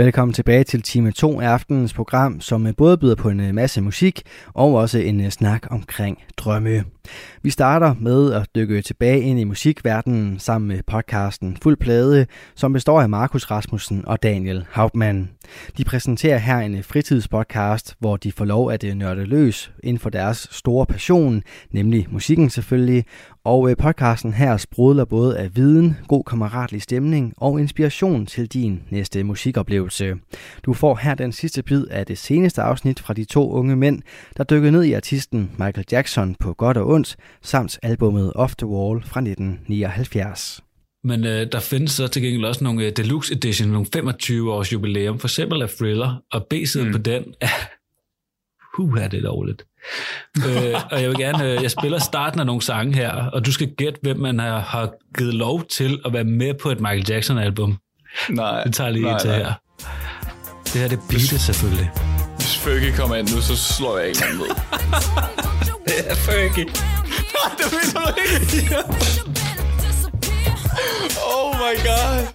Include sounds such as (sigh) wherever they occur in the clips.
Velkommen tilbage til time 2 af aftenens program, som øh, både byder på en øh, masse musik og også en øh, snak omkring drømme. Vi starter med at dykke tilbage ind i musikverdenen sammen med podcasten Fuld Plade, som består af Markus Rasmussen og Daniel Hauptmann. De præsenterer her en fritidspodcast, hvor de får lov at nørde løs inden for deres store passion, nemlig musikken selvfølgelig, og podcasten her sprudler både af viden, god kammeratlig stemning og inspiration til din næste musikoplevelse. Du får her den sidste bid af det seneste afsnit fra de to unge mænd, der dykker ned i artisten Michael Jackson på godt og ondt, samt albummet Off the Wall fra 1979. Men øh, der findes så til gengæld også nogle uh, deluxe edition, nogle 25 års jubilæum, for eksempel af Thriller, og B-siden mm. på den er, (laughs) huh, er det dårligt. Øh, og jeg vil gerne, øh, jeg spiller starten af nogle sange her, og du skal gætte, hvem man har, har givet lov til at være med på et Michael Jackson-album. Nej, Det tager lige nej, til nej. her. Det her, det er Beatles selvfølgelig. Hvis Fergie kommer ind nu, så slår jeg anden ned. Det er Fergie. Nej, (laughs) det mener du ikke. Oh my god.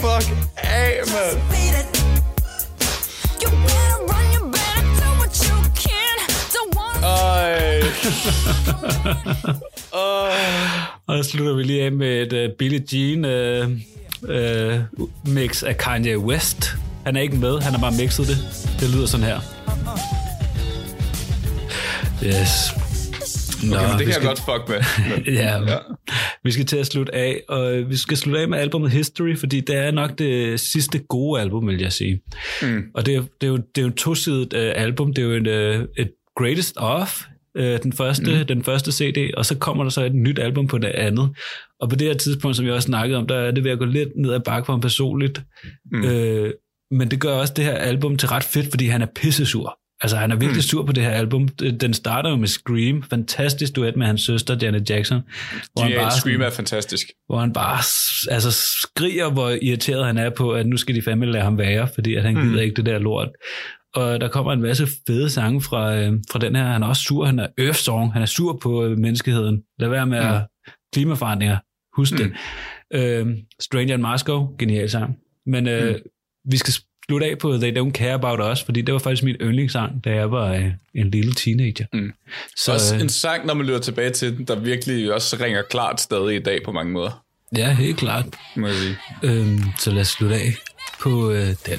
Fuck af, mand. Ej. Og så slutter vi lige af med et uh, Billie Jean uh, uh, mix af Kanye West. Han er ikke med, han har bare mixet det. Det lyder sådan her. Yes. Nå, Okay, men det kan jeg skal- godt fuck med. (laughs) Ja, Ja. vi skal til at slutte af, og vi skal slutte af med albumet History, fordi det er nok det sidste gode album, vil jeg sige. Mm. Og det er, det er jo, det er jo en tosidigt uh, album, det er jo en, uh, et Greatest Of, uh, den, første, mm. den første CD, og så kommer der så et nyt album på det andet. Og på det her tidspunkt, som jeg også snakkede om, der er det ved at gå lidt ned ad bakke for ham personligt. Mm. Uh, men det gør også det her album til ret fedt, fordi han er pissesur. Altså, han er virkelig sur på det her album. Den starter jo med Scream, fantastisk duet med hans søster, Janet Jackson. Hvor han Ja, bare Scream er fantastisk. hvor han bare altså, skriger, hvor irriteret han er på, at nu skal de fandme lade ham være, fordi at han Mm. gider ikke det der lort. Og der kommer en masse fede sange fra, øh, fra den her. Han er også sur, han er Earth Song, han er sur på øh, menneskeheden. Lad være med at klimaforandringer. Husk Mm. det. Øh, Stranger in Moscow, genial sang. Men øh, Mm. vi skal slutte af på They Don't Care About Us, fordi det var faktisk min yndlingssang, da jeg var øh, en lille teenager. Mm. Så Også øh, en sang, når man lytter tilbage til den, der virkelig også ringer klart stadig i dag på mange måder, ja, helt klart. må jeg sige. Øhm, så lad os slutte af på øh, den.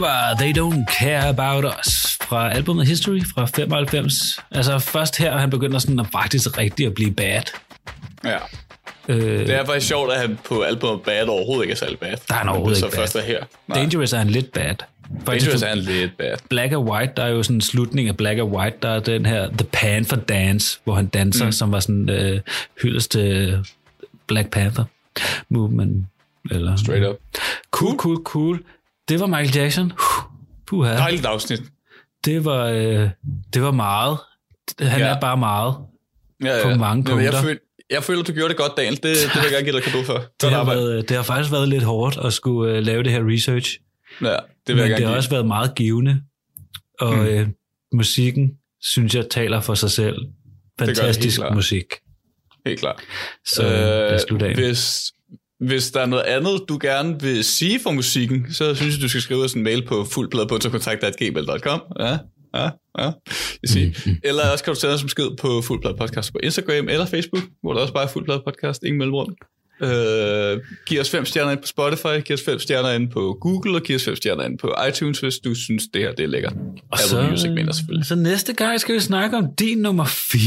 Var They Don't Care About Us fra albumet History fra 95. Altså først her, han begynder sådan at faktisk rigtig at blive bad. Ja. Øh, Det er faktisk sjovt, at han på albumet Bad overhovedet ikke er særlig bad. Der er han overhovedet det er ikke så bad. først er her. Nej. Dangerous er han lidt bad. Faktisk Dangerous for er han lidt bad. Black and White, der er jo sådan en slutning af Black and White, der er den her The Panther Dance, hvor han danser, mm. som var sådan øh, hyldest til Black Panther movement. Eller, Straight up. Cool, cool, cool. Det var Michael Jackson. Puha. Dejligt afsnit. Det var, øh, det var meget. Han Ja. er bare meget. Ja, På mange Jamen, jeg, punkter. føl, jeg føler, du gjorde det godt, Daniel. Det, det vil jeg (laughs) gerne give dig kado for. Det har, arbejde. været, det har faktisk været lidt hårdt at skulle øh, lave det her research. Ja, det vil Men jeg det gerne har give. også været meget givende. Og Mm. øh, musikken, synes jeg, taler for sig selv. det helt Fantastisk klart. musik. Helt klart. Så øh, lad os slutte af. hvis, hvis der er noget andet, du gerne vil sige for musikken, så synes jeg, du skal skrive os en mail på fuldplade.kontakt.gmail.com. Ja, ja, ja. Jeg siger. (laughs) Eller også kan du sende os en besked på Fuldplade Podcast på Instagram eller Facebook, hvor der også bare er Fuldplade Podcast, ingen mellemrum. Øh, giv os fem stjerner ind på Spotify, giv os fem stjerner ind på Google, og giv os fem stjerner ind på iTunes, hvis du synes, det her det er lækkert. Og Apple Music mener selvfølgelig. så næste gang skal vi snakke om din nummer 4.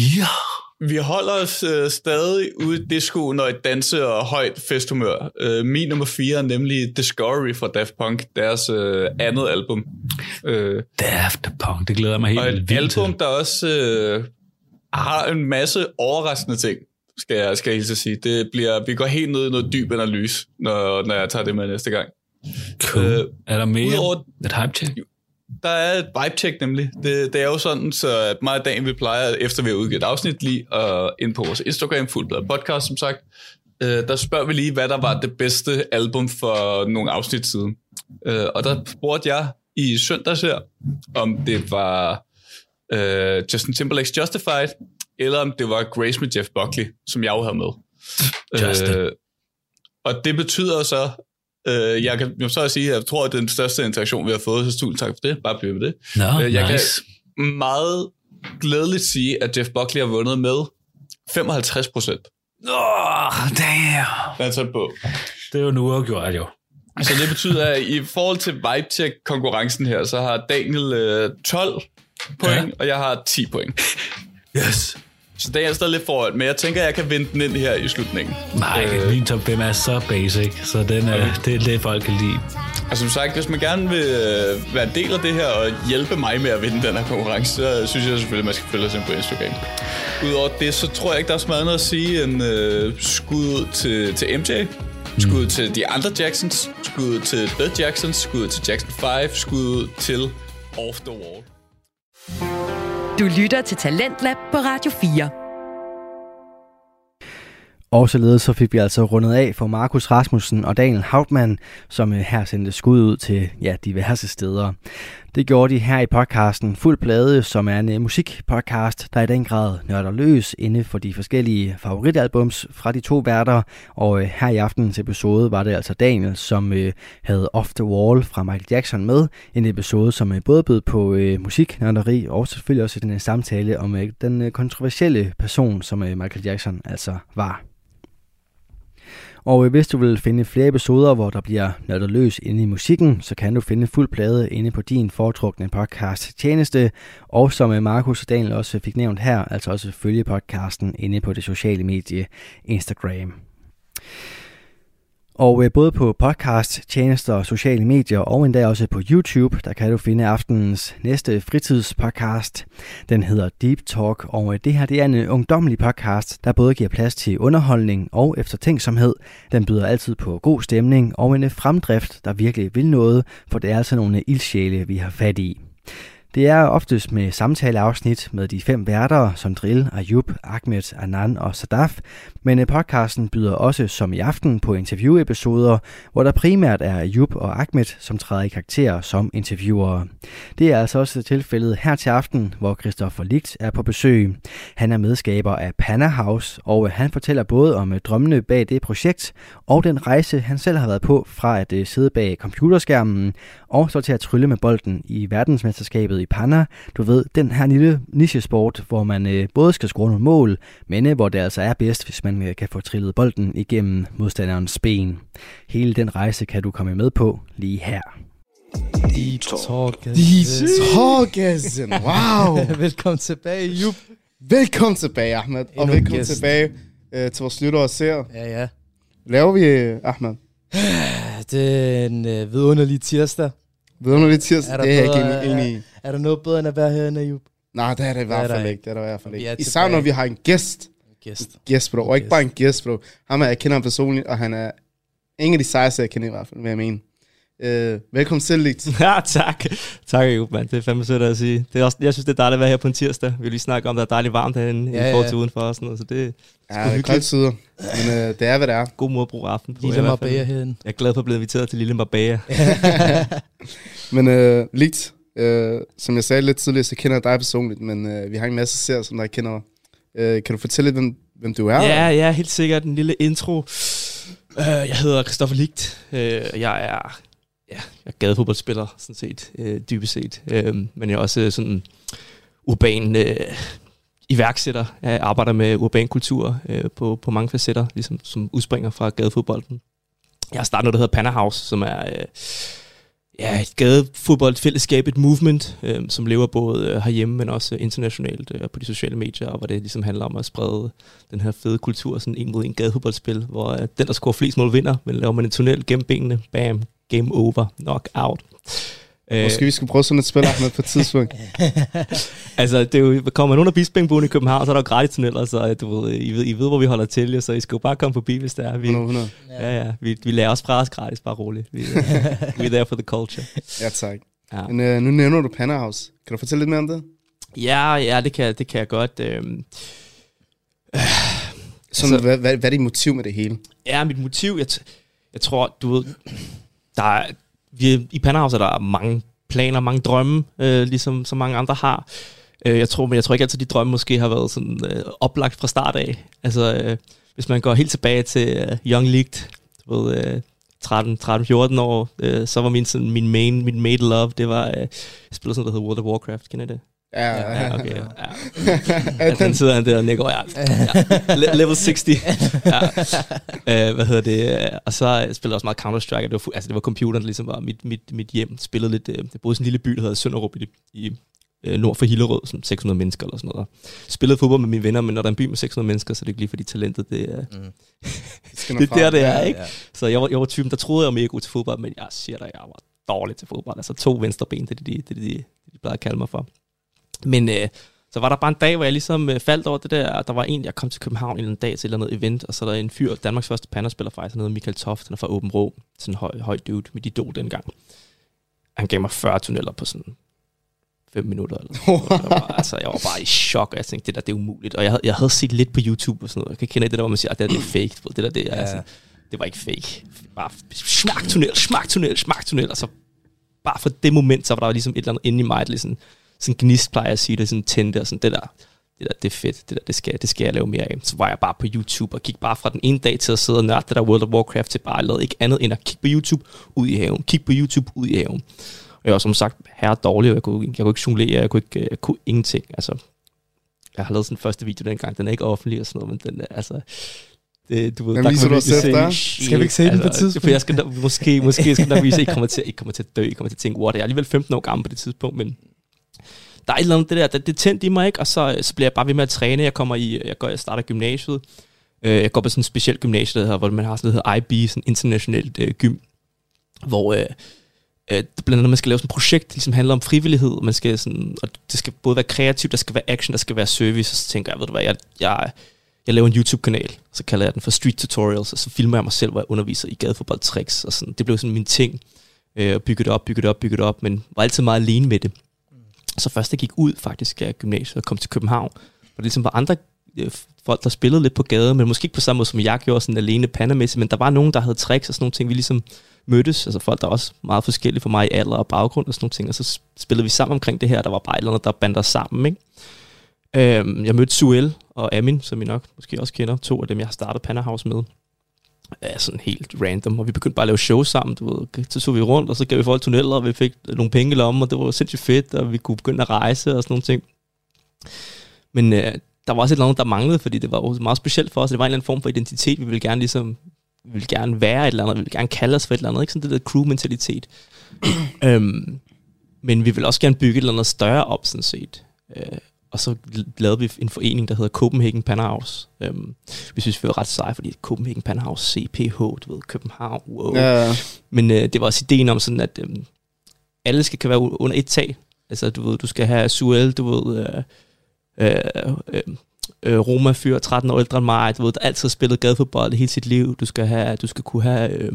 Vi holder os øh, stadig ude i discoen og i danse og højt festhumør. Øh, min nummer 4 er nemlig Discovery fra Daft Punk, deres øh, andet album. Øh, Daft Punk, det glæder mig helt og et vildt album, der også øh, har en masse overraskende ting, skal jeg, skal jeg hilse at sige. Det bliver, vi går helt ned i noget dyb analyse, når, når jeg tager det med næste gang. Cool. øh, er der mere? udover- Et hype check? Der er et vibe-check nemlig. Det, det er jo sådan, så at mig og Dan, vi plejer, efter vi har udgivet et afsnit, lige og ind på vores Instagram, fuldblad podcast, som sagt, øh, der spørger vi lige, hvad der var det bedste album for nogle afsnit siden. Øh, og der spurgte jeg i søndags her, om det var øh, Justin Timberlake's Justified, eller om det var Grace med Jeff Buckley, som jeg jo havde med. Justin. Øh, og det betyder så, øh, jeg kan vil så sige, at jeg tror, at det er den største interaktion, vi har fået, så tusind tak for det. Bare bliv med det. Nå, Øh, jeg nice. kan meget glædeligt sige, at Jeff Buckley har vundet med 55 procent. Åh, oh, damn. Den er på. Det er jo nu uafgjort, jo. Så det betyder, at i forhold til vibe check konkurrencen her, så har Daniel øh, 12 point, ja. og jeg har 10 point. Yes. Så Daniel er stadig lidt foran, men jeg tænker, at jeg kan vinde den ind her i slutningen. Nej, øh. min top 5 er så basic, så den er, det er det, folk kan lide. Og som sagt, hvis man gerne vil øh, være en del af det her og hjælpe mig med at vinde den her konkurrence, så synes jeg selvfølgelig, at man skal følge os ind på Instagram. Udover det, så tror jeg ikke, der er så meget andet at sige end øh, skud ud til, til MJ, skud ud til de andre Jacksons, skud ud til The Jacksons, skud ud til Jackson 5, skud ud til Off the Wall. Du lytter til Talentlab på Radio 4. Og således så fik vi altså rundet af for Markus Rasmussen og Daniel Hauptmann, som øh, her sendte skud ud til ja, diverse steder. Det gjorde de her i podcasten Fuld Plade, som er en øh, musikpodcast, der i den grad nørder løs inde for de forskellige favoritalbums fra de to værter. Og øh, her i aftenens episode var det altså Daniel, som øh, havde Off the Wall fra Michael Jackson med. En episode, som øh, både bød på øh, musiknørderi og selvfølgelig også den samtale om øh, den øh, kontroversielle person, som øh, Michael Jackson altså var. Og øh, hvis du vil finde flere episoder, hvor der bliver nørdet løs inde i musikken, så kan du finde fuld plade inde på din foretrukne podcast tjeneste. Og som øh, Markus og Daniel også fik nævnt her, altså også følge podcasten inde på det sociale medie Instagram. Og øh, både på podcast, tjenester og sociale medier, og endda også på YouTube, der kan du finde aftenens næste fritidspodcast. Den hedder Deep Talk, og øh, det her det er en ungdommelig podcast, der både giver plads til underholdning og eftertænksomhed. Den byder altid på god stemning og en fremdrift, der virkelig vil noget, for det er altså nogle ildsjæle, vi har fat i. Det er oftest med samtaleafsnit med de fem værter, som Drill, Ayub, Ahmed, Anan og Sadaf, men øh, podcasten byder også som i aften på interviewepisoder, hvor der primært er Ayub og Ahmed, som træder i karakter som interviewere. Det er altså også tilfældet her til aften, hvor Christoffer Ligt er på besøg. Han er medskaber af Panna House, og øh, han fortæller både om øh, drømmene bag det projekt, og den rejse, han selv har været på fra at sidde bag computerskærmen, og så til at trylle med bolden i verdensmesterskabet i Panna. Du ved, den her lille nichesport, hvor man øh, både skal score nogle mål, men øh, hvor det altså er bedst, hvis man øh, kan få trillet bolden igennem modstanderens ben. Hele den rejse kan du komme med på lige her. Deep Talk. Deep Talkassen. Wow. (laughs) Velkommen tilbage, Jup. velkommen tilbage, Ahmed. Og Endnu en velkommen gæst. tilbage øh, til vores lyttere og seere. Ja, ja. Laver vi, øh, Ahmed? (sighs) Det er en øh, vidunderlig tirsdag. Noget tirsdag? Er der Det er jeg ikke enig, enig i. Er der noget bedre end at være herinde, Jup? Nej, det er det i Det er hvert der fald ikke. ikke. Det er der i hvert fald Vi ikke. Især når vi har en gæst. Gæst. Gæst, bro. Og ikke bare en gæst, bro. Ham er, jeg kender ham personligt, og han er en af de sejeste, jeg kender i hvert fald, vil jeg mene. Øh, velkommen til, Ligt. (laughs) Ja, tak. Tak, Jup, mand. Det er fandme sødt at sige. Det er også, jeg synes, det er dejligt at være her på en tirsdag. Vi vil lige snakke om, at der er dejligt varmt herinde Ja, ja, i forhold ja. til udenfor og sådan noget. Så det er Ja, det er koldt sider. Men øh, det er, hvad det er. god måde at bruge aften på. Lille. Marbella herinde. Jeg er glad for at blive inviteret til Lille Marbella. (laughs) (laughs) Men øh, Ligt, øh, som jeg sagde lidt tidligere, så kender jeg dig personligt, men øh, vi har en masse serier, som der ikke kender dig. Øh, kan du fortælle lidt, hvem, hvem du er? Ja, ja, helt sikkert. En lille intro. Øh, jeg hedder Christoffer Ligt. Øh, jeg er, ja, jeg er gadefodboldspiller, sådan set, øh, dybest set. Øh, men jeg er også sådan urban øh, iværksætter. Jeg arbejder med urban kultur øh, på, på mange facetter, ligesom, som udspringer fra gadefodbolden. Jeg har startet noget, der hedder Panna House, som er Øh, ja, et gadefodboldfællesskab, et movement, øh, som lever både øh, herhjemme, men også øh, internationalt øh, på de sociale medier, og hvor det ligesom handler om at sprede den her fede kultur, sådan en mod en gadefodboldspil, hvor øh, den, der scorer flest mål, vinder, men laver man en tunnel gennem benene, bam, game over, knock out. Øh, Måske vi skulle prøve sådan et spil, Ahmed, på et tidspunkt. (laughs) altså, det er jo, kommer nogen af Bispingbuen i København, så er der jo gratis tunneller, så øh, du ved, I, ved, I ved, hvor vi holder til, jo, så I skal jo bare komme forbi, hvis der er. Vi, 100, 100. ja, ja, vi, vi lærer os fra os gratis, bare roligt. Vi, øh, (laughs) we are there for the culture. Ja, tak. Ja. Men øh, nu nævner du Panna House. Kan du fortælle lidt mere om det? Ja, ja, det kan, det kan jeg godt. Øh, Sådan, Altså- hvad, hvad, hvad er dit motiv med det hele? er mit motiv. Jeg, jeg tror, du ved, der er, vi, i Panderhouse er der mange planer, mange drømme, øh, ligesom så mange andre har. Øh, jeg tror, men jeg tror ikke altid, de drømme måske har været sådan øh, oplagt fra start af. Altså, øh, hvis man går helt tilbage til øh, Young League, du ved, øh, 13-14 år, øh, så var min, sådan, min main, min made love, det var, øh, jeg spillede sådan noget, der hedder World of Warcraft, kender I det? Ja, Ja, okay. Ja. (laughs) Ja, den sidder han der og nikker, (laughs) ja. ja. Le- Level 60. (laughs) Ja. Øh, hvad hedder det? Og så spillede jeg også meget Counter-Strike, det var, altså, det var computeren, der ligesom var mit, mit, mit hjem. Spillede lidt, øh, jeg boede i sådan en lille by, der hedder Sønderup i, i øh, nord for Hillerød, som 600 mennesker eller sådan noget. Spillede fodbold med mine venner, men når der er en by med 600 mennesker, så er det ikke lige fordi talentet, det er... Mm. nå Det er der, det er, Ja, ikke? ja. Så jeg var, jeg var typen, der troede, jeg var mega god til fodbold, men jeg siger dig, jeg var dårlig til fodbold. Altså to venstre ben, det er det, de, det, det, de, det, de plejede at kalde mig for. Men øh, så var der bare en dag, hvor jeg ligesom øh, faldt over det der, og der var en, jeg kom til København en dag til et eller andet event, og så er der en fyr, Danmarks første panderspiller faktisk, han hedder Michael Toft, han er fra Åben Rå, sådan en høj, høj dude, mit idol dengang. Han gav mig 40 tunneller på sådan 5 minutter. Eller sådan jeg, var, altså, jeg var bare i chok, og jeg tænkte, det der, det er umuligt. Og jeg, havde- jeg havde set lidt på YouTube og sådan noget. Jeg kan kende det der, hvor man siger, at det, der, det er fake. Det der, det er, Ja. altså, det var ikke fake. Bare smak tunnel, smak tunnel, smak tunnel. Og så bare for det moment, så var der ligesom et eller andet inde i mig, der ligesom, sådan gnist plejer jeg at sige det, sådan tændte og sådan, det der, det der, det er fedt, det der, det skal, det skal jeg lave mere af. Så var jeg bare på YouTube og gik bare fra den ene dag til at sidde og nørde det der World of Warcraft til bare at lave ikke andet end at kigge på YouTube ud i haven, kigge på YouTube ud i haven. Og jeg var som sagt herre dårlig, og jeg kunne, jeg kunne ikke jonglere, jeg kunne, ikke, jeg kunne ingenting. Altså, jeg har lavet sådan første video dengang, den er ikke offentlig og sådan noget, men den er, altså, det, du ved, Jamen, der viser du os efter? Skal vi ikke se den på et tidspunkt? For jeg skal nok- måske, måske skal jeg nok vise, at I kommer til, I kommer til at dø, I kommer til at tænke, what, jeg er alligevel 15 år gammel på det tidspunkt, men der er et eller andet det der, det, det tændte i mig, ikke? og så, så bliver jeg bare ved med at træne. Jeg kommer i, jeg, går, jeg starter gymnasiet. Øh, jeg går på sådan en speciel gymnasie, der hedder, hvor man har sådan noget, IB, sådan internationalt øh, gym, hvor øh, øh, blandt andet man skal lave sådan et projekt, der ligesom handler om frivillighed, man skal sådan, og det skal både være kreativt, der skal være action, der skal være service, og så tænker jeg, ved du hvad, jeg, jeg, jeg laver en YouTube-kanal, så kalder jeg den for Street Tutorials, og så filmer jeg mig selv, hvor jeg underviser i gadefodboldtricks, og sådan, det blev sådan min ting, øh, og bygge det op, bygge det op, bygge det op, men var altid meget alene med det. Så først jeg gik ud faktisk af gymnasiet og kom til København, hvor det ligesom var andre øh, folk, der spillede lidt på gaden, men måske ikke på samme måde, som jeg gjorde, sådan alene pandamæssigt, men der var nogen, der havde tricks og sådan nogle ting, vi ligesom mødtes, altså folk, der er også meget forskellige for mig i alder og baggrund og sådan nogle ting, og så spillede vi sammen omkring det her, der var bare et eller andet, der bandt os sammen, ikke? Øhm, jeg mødte Suel og Amin, som I nok måske også kender, to af dem, jeg har startet Panderhouse med. Ja, sådan helt random, og vi begyndte bare at lave shows sammen, du ved. Så så vi rundt, og så gav vi folk tunneller, og vi fik nogle penge i lommen, og det var sindssygt fedt, og vi kunne begynde at rejse og sådan nogle ting. Men øh, der var også et eller andet, der manglede, fordi det var jo meget specielt for os. Det var en eller anden form for identitet, vi ville gerne ligesom vi vil gerne være et eller andet, vi vil gerne kalde os for et eller andet, ikke sådan det der crew-mentalitet. (clears throat) øhm, men vi vil også gerne bygge et eller andet større op, sådan set. Øh, og så lavede vi en forening, der hedder Copenhagen Panhouse. Øhm, vi synes, vi var ret seje, fordi Copenhagen Panhouse, CPH, du ved, København, wow. Ja, Men øh, det var også ideen om sådan, at øh, alle skal kan være under et tag. Altså, du ved, du skal have Suel, du ved, øh, øh, øh, øh, Roma-fyr, 13 år ældre end mig, du ved, der altid har spillet gadefodbold hele sit liv. Du skal, have, du skal kunne have, øh,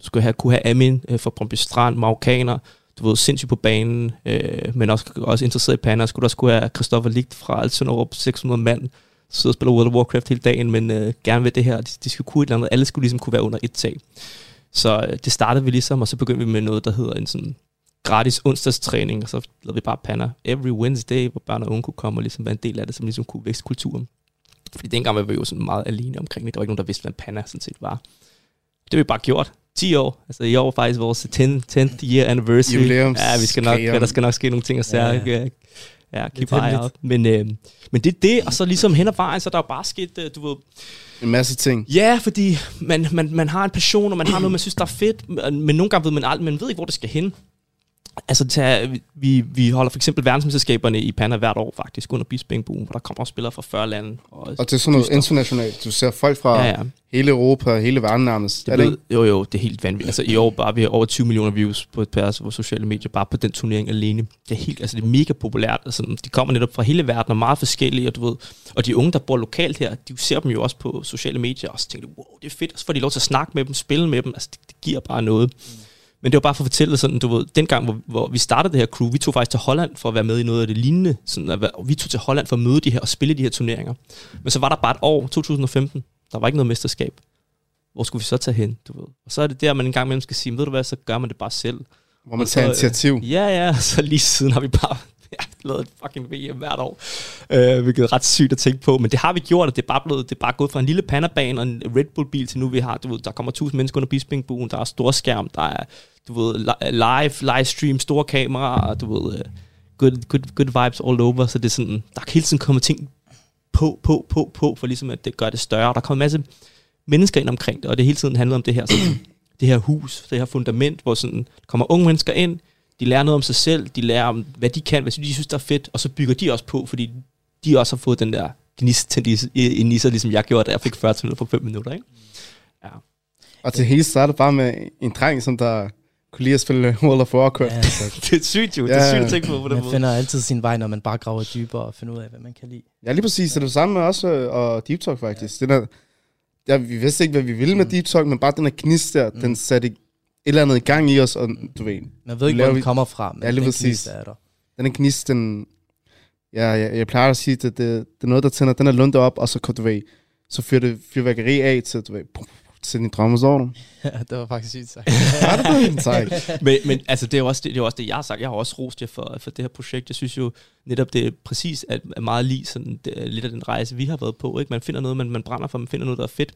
du skal have, kunne have Amin øh, fra Brøndby Strand, marokkaner, du ved, sindssygt på banen, øh, men også, også interesseret i pander. Skulle der skulle have Christoffer Ligt fra Altsønderup, 600 mand, sidder og spiller World of Warcraft hele dagen, men øh, gerne ved det her. De, de skulle kunne et eller andet. Alle skulle ligesom kunne være under et tag. Så øh, det startede vi ligesom, og så begyndte vi med noget, der hedder en sådan gratis onsdagstræning, og så lavede vi bare panner every Wednesday, hvor børn og unge kunne komme og ligesom være en del af det, som ligesom kunne vækste kulturen. Fordi dengang var vi jo sådan meget alene omkring det. Der var ikke nogen, der vidste, hvad en panna sådan set var. Det har vi bare gjort. 10 år. Altså i år faktisk vores 10, 10th year anniversary. Jubilæums- Ja, vi skal nok, kager. der skal nok ske nogle ting og sager. Ja, Ja, ja. ja. ja keep eye out. Men, øh, men det er det, og så ligesom hen ad vejen, så er der jo bare sket, øh, du ved, en masse ting. Ja, fordi man, man, man har en passion, og man har noget, man synes, der er fedt, men nogle gange ved man aldrig, man ved ikke, hvor det skal hen. Altså, tag, vi, vi holder for eksempel verdensmesterskaberne i Panna hvert år faktisk, under Bispingbuen, hvor der kommer også spillere fra 40 lande. Og, Og det er sådan noget internationalt. Du ser folk fra Ja, ja. hele Europa, hele verden nærmest. Det er det ved, ikke? jo, jo, det er helt vanvittigt. Altså, i år bare vi har over 20 millioner views på et par af vores sociale medier, bare på den turnering alene. Det er helt, altså det er mega populært. Altså, de kommer netop fra hele verden og meget forskellige, og du ved, og de unge, der bor lokalt her, de ser dem jo også på sociale medier, og så tænker de, wow, det er fedt, og så får de lov til at snakke med dem, spille med dem, altså det, det giver bare noget. Men det var bare for at fortælle sådan, du ved, dengang, hvor, hvor vi startede det her crew, vi tog faktisk til Holland for at være med i noget af det lignende. Sådan, at, vi tog til Holland for at møde de her og spille de her turneringer. Men så var der bare et år, 2015, der var ikke noget mesterskab. Hvor skulle vi så tage hen, du ved? Og så er det der, man en gang imellem skal sige, ved du hvad, så gør man det bare selv. Hvor man så, tager øh, initiativ. Ja, ja, (laughs) så lige siden har vi bare lavet et fucking VM hvert år, øh, hvilket er ret sygt at tænke på, men det har vi gjort, og det er bare, blevet, det er bare gået fra en lille panderbane og en Red Bull-bil til nu, vi har, du ved, der kommer tusind mennesker under Bispingbuen, der er storskærm, der er, du ved, live, livestream, store kameraer, du ved, øh, good, good, good vibes all over, så det er sådan, der er hele tiden kommet ting på, på, på, på, for ligesom at det gør det større, der kommer en masse mennesker ind omkring det, og det hele tiden handler om det her, sådan, (clears throat) det her hus, det her fundament, hvor sådan, kommer unge mennesker ind, de lærer noget om sig selv, de lærer om, hvad de kan, hvad de synes, der er fedt, og så bygger de også på, fordi de også har fået den der gnist tændt i, i, i sig, ligesom jeg gjorde, da jeg fik 40 minutter på 5 minutter, ikke? Ja. Og det hele startede bare med en dreng, som der kunne lide at spille (laughs) World of Warcraft. Ja, altså, (laughs) Det er sygt jo, det er Ja. sygt at tænke på på den man måde. finder altid sin vej, når man bare graver dybere og finder ud af, hvad man kan lide. Ja, lige præcis. Det er det samme med os øh, og Deep Talk, faktisk. Ja. Den der, ja, vi vidste ikke, hvad vi ville med Mm. Deep Talk, men bare den her gnist der, mm. den satte eller andet i gang i os, og du ved, Man ved ikke, hvor vi- den kommer fra, men Ja, lige den præcis. gnist er der. den gnist, den, ja, jeg, jeg plejer at sige, at det, det, det er noget, der tænder den her lunde op, og så kan du ved, så fyrer det fyrværkeri af til, du ved, pum, til din drømme, så du. (laughs) Ja, det var faktisk sygt sagt. Ja, det var en tak. (laughs) men, men altså, det er jo også det, det, er også det, jeg har sagt. Jeg har også rost jer for, for det her projekt. Jeg synes jo netop, det er præcis at, er meget lige sådan, det, lidt af den rejse, vi har været på. Ikke? Man finder noget, man, man brænder for, man finder noget, der er fedt.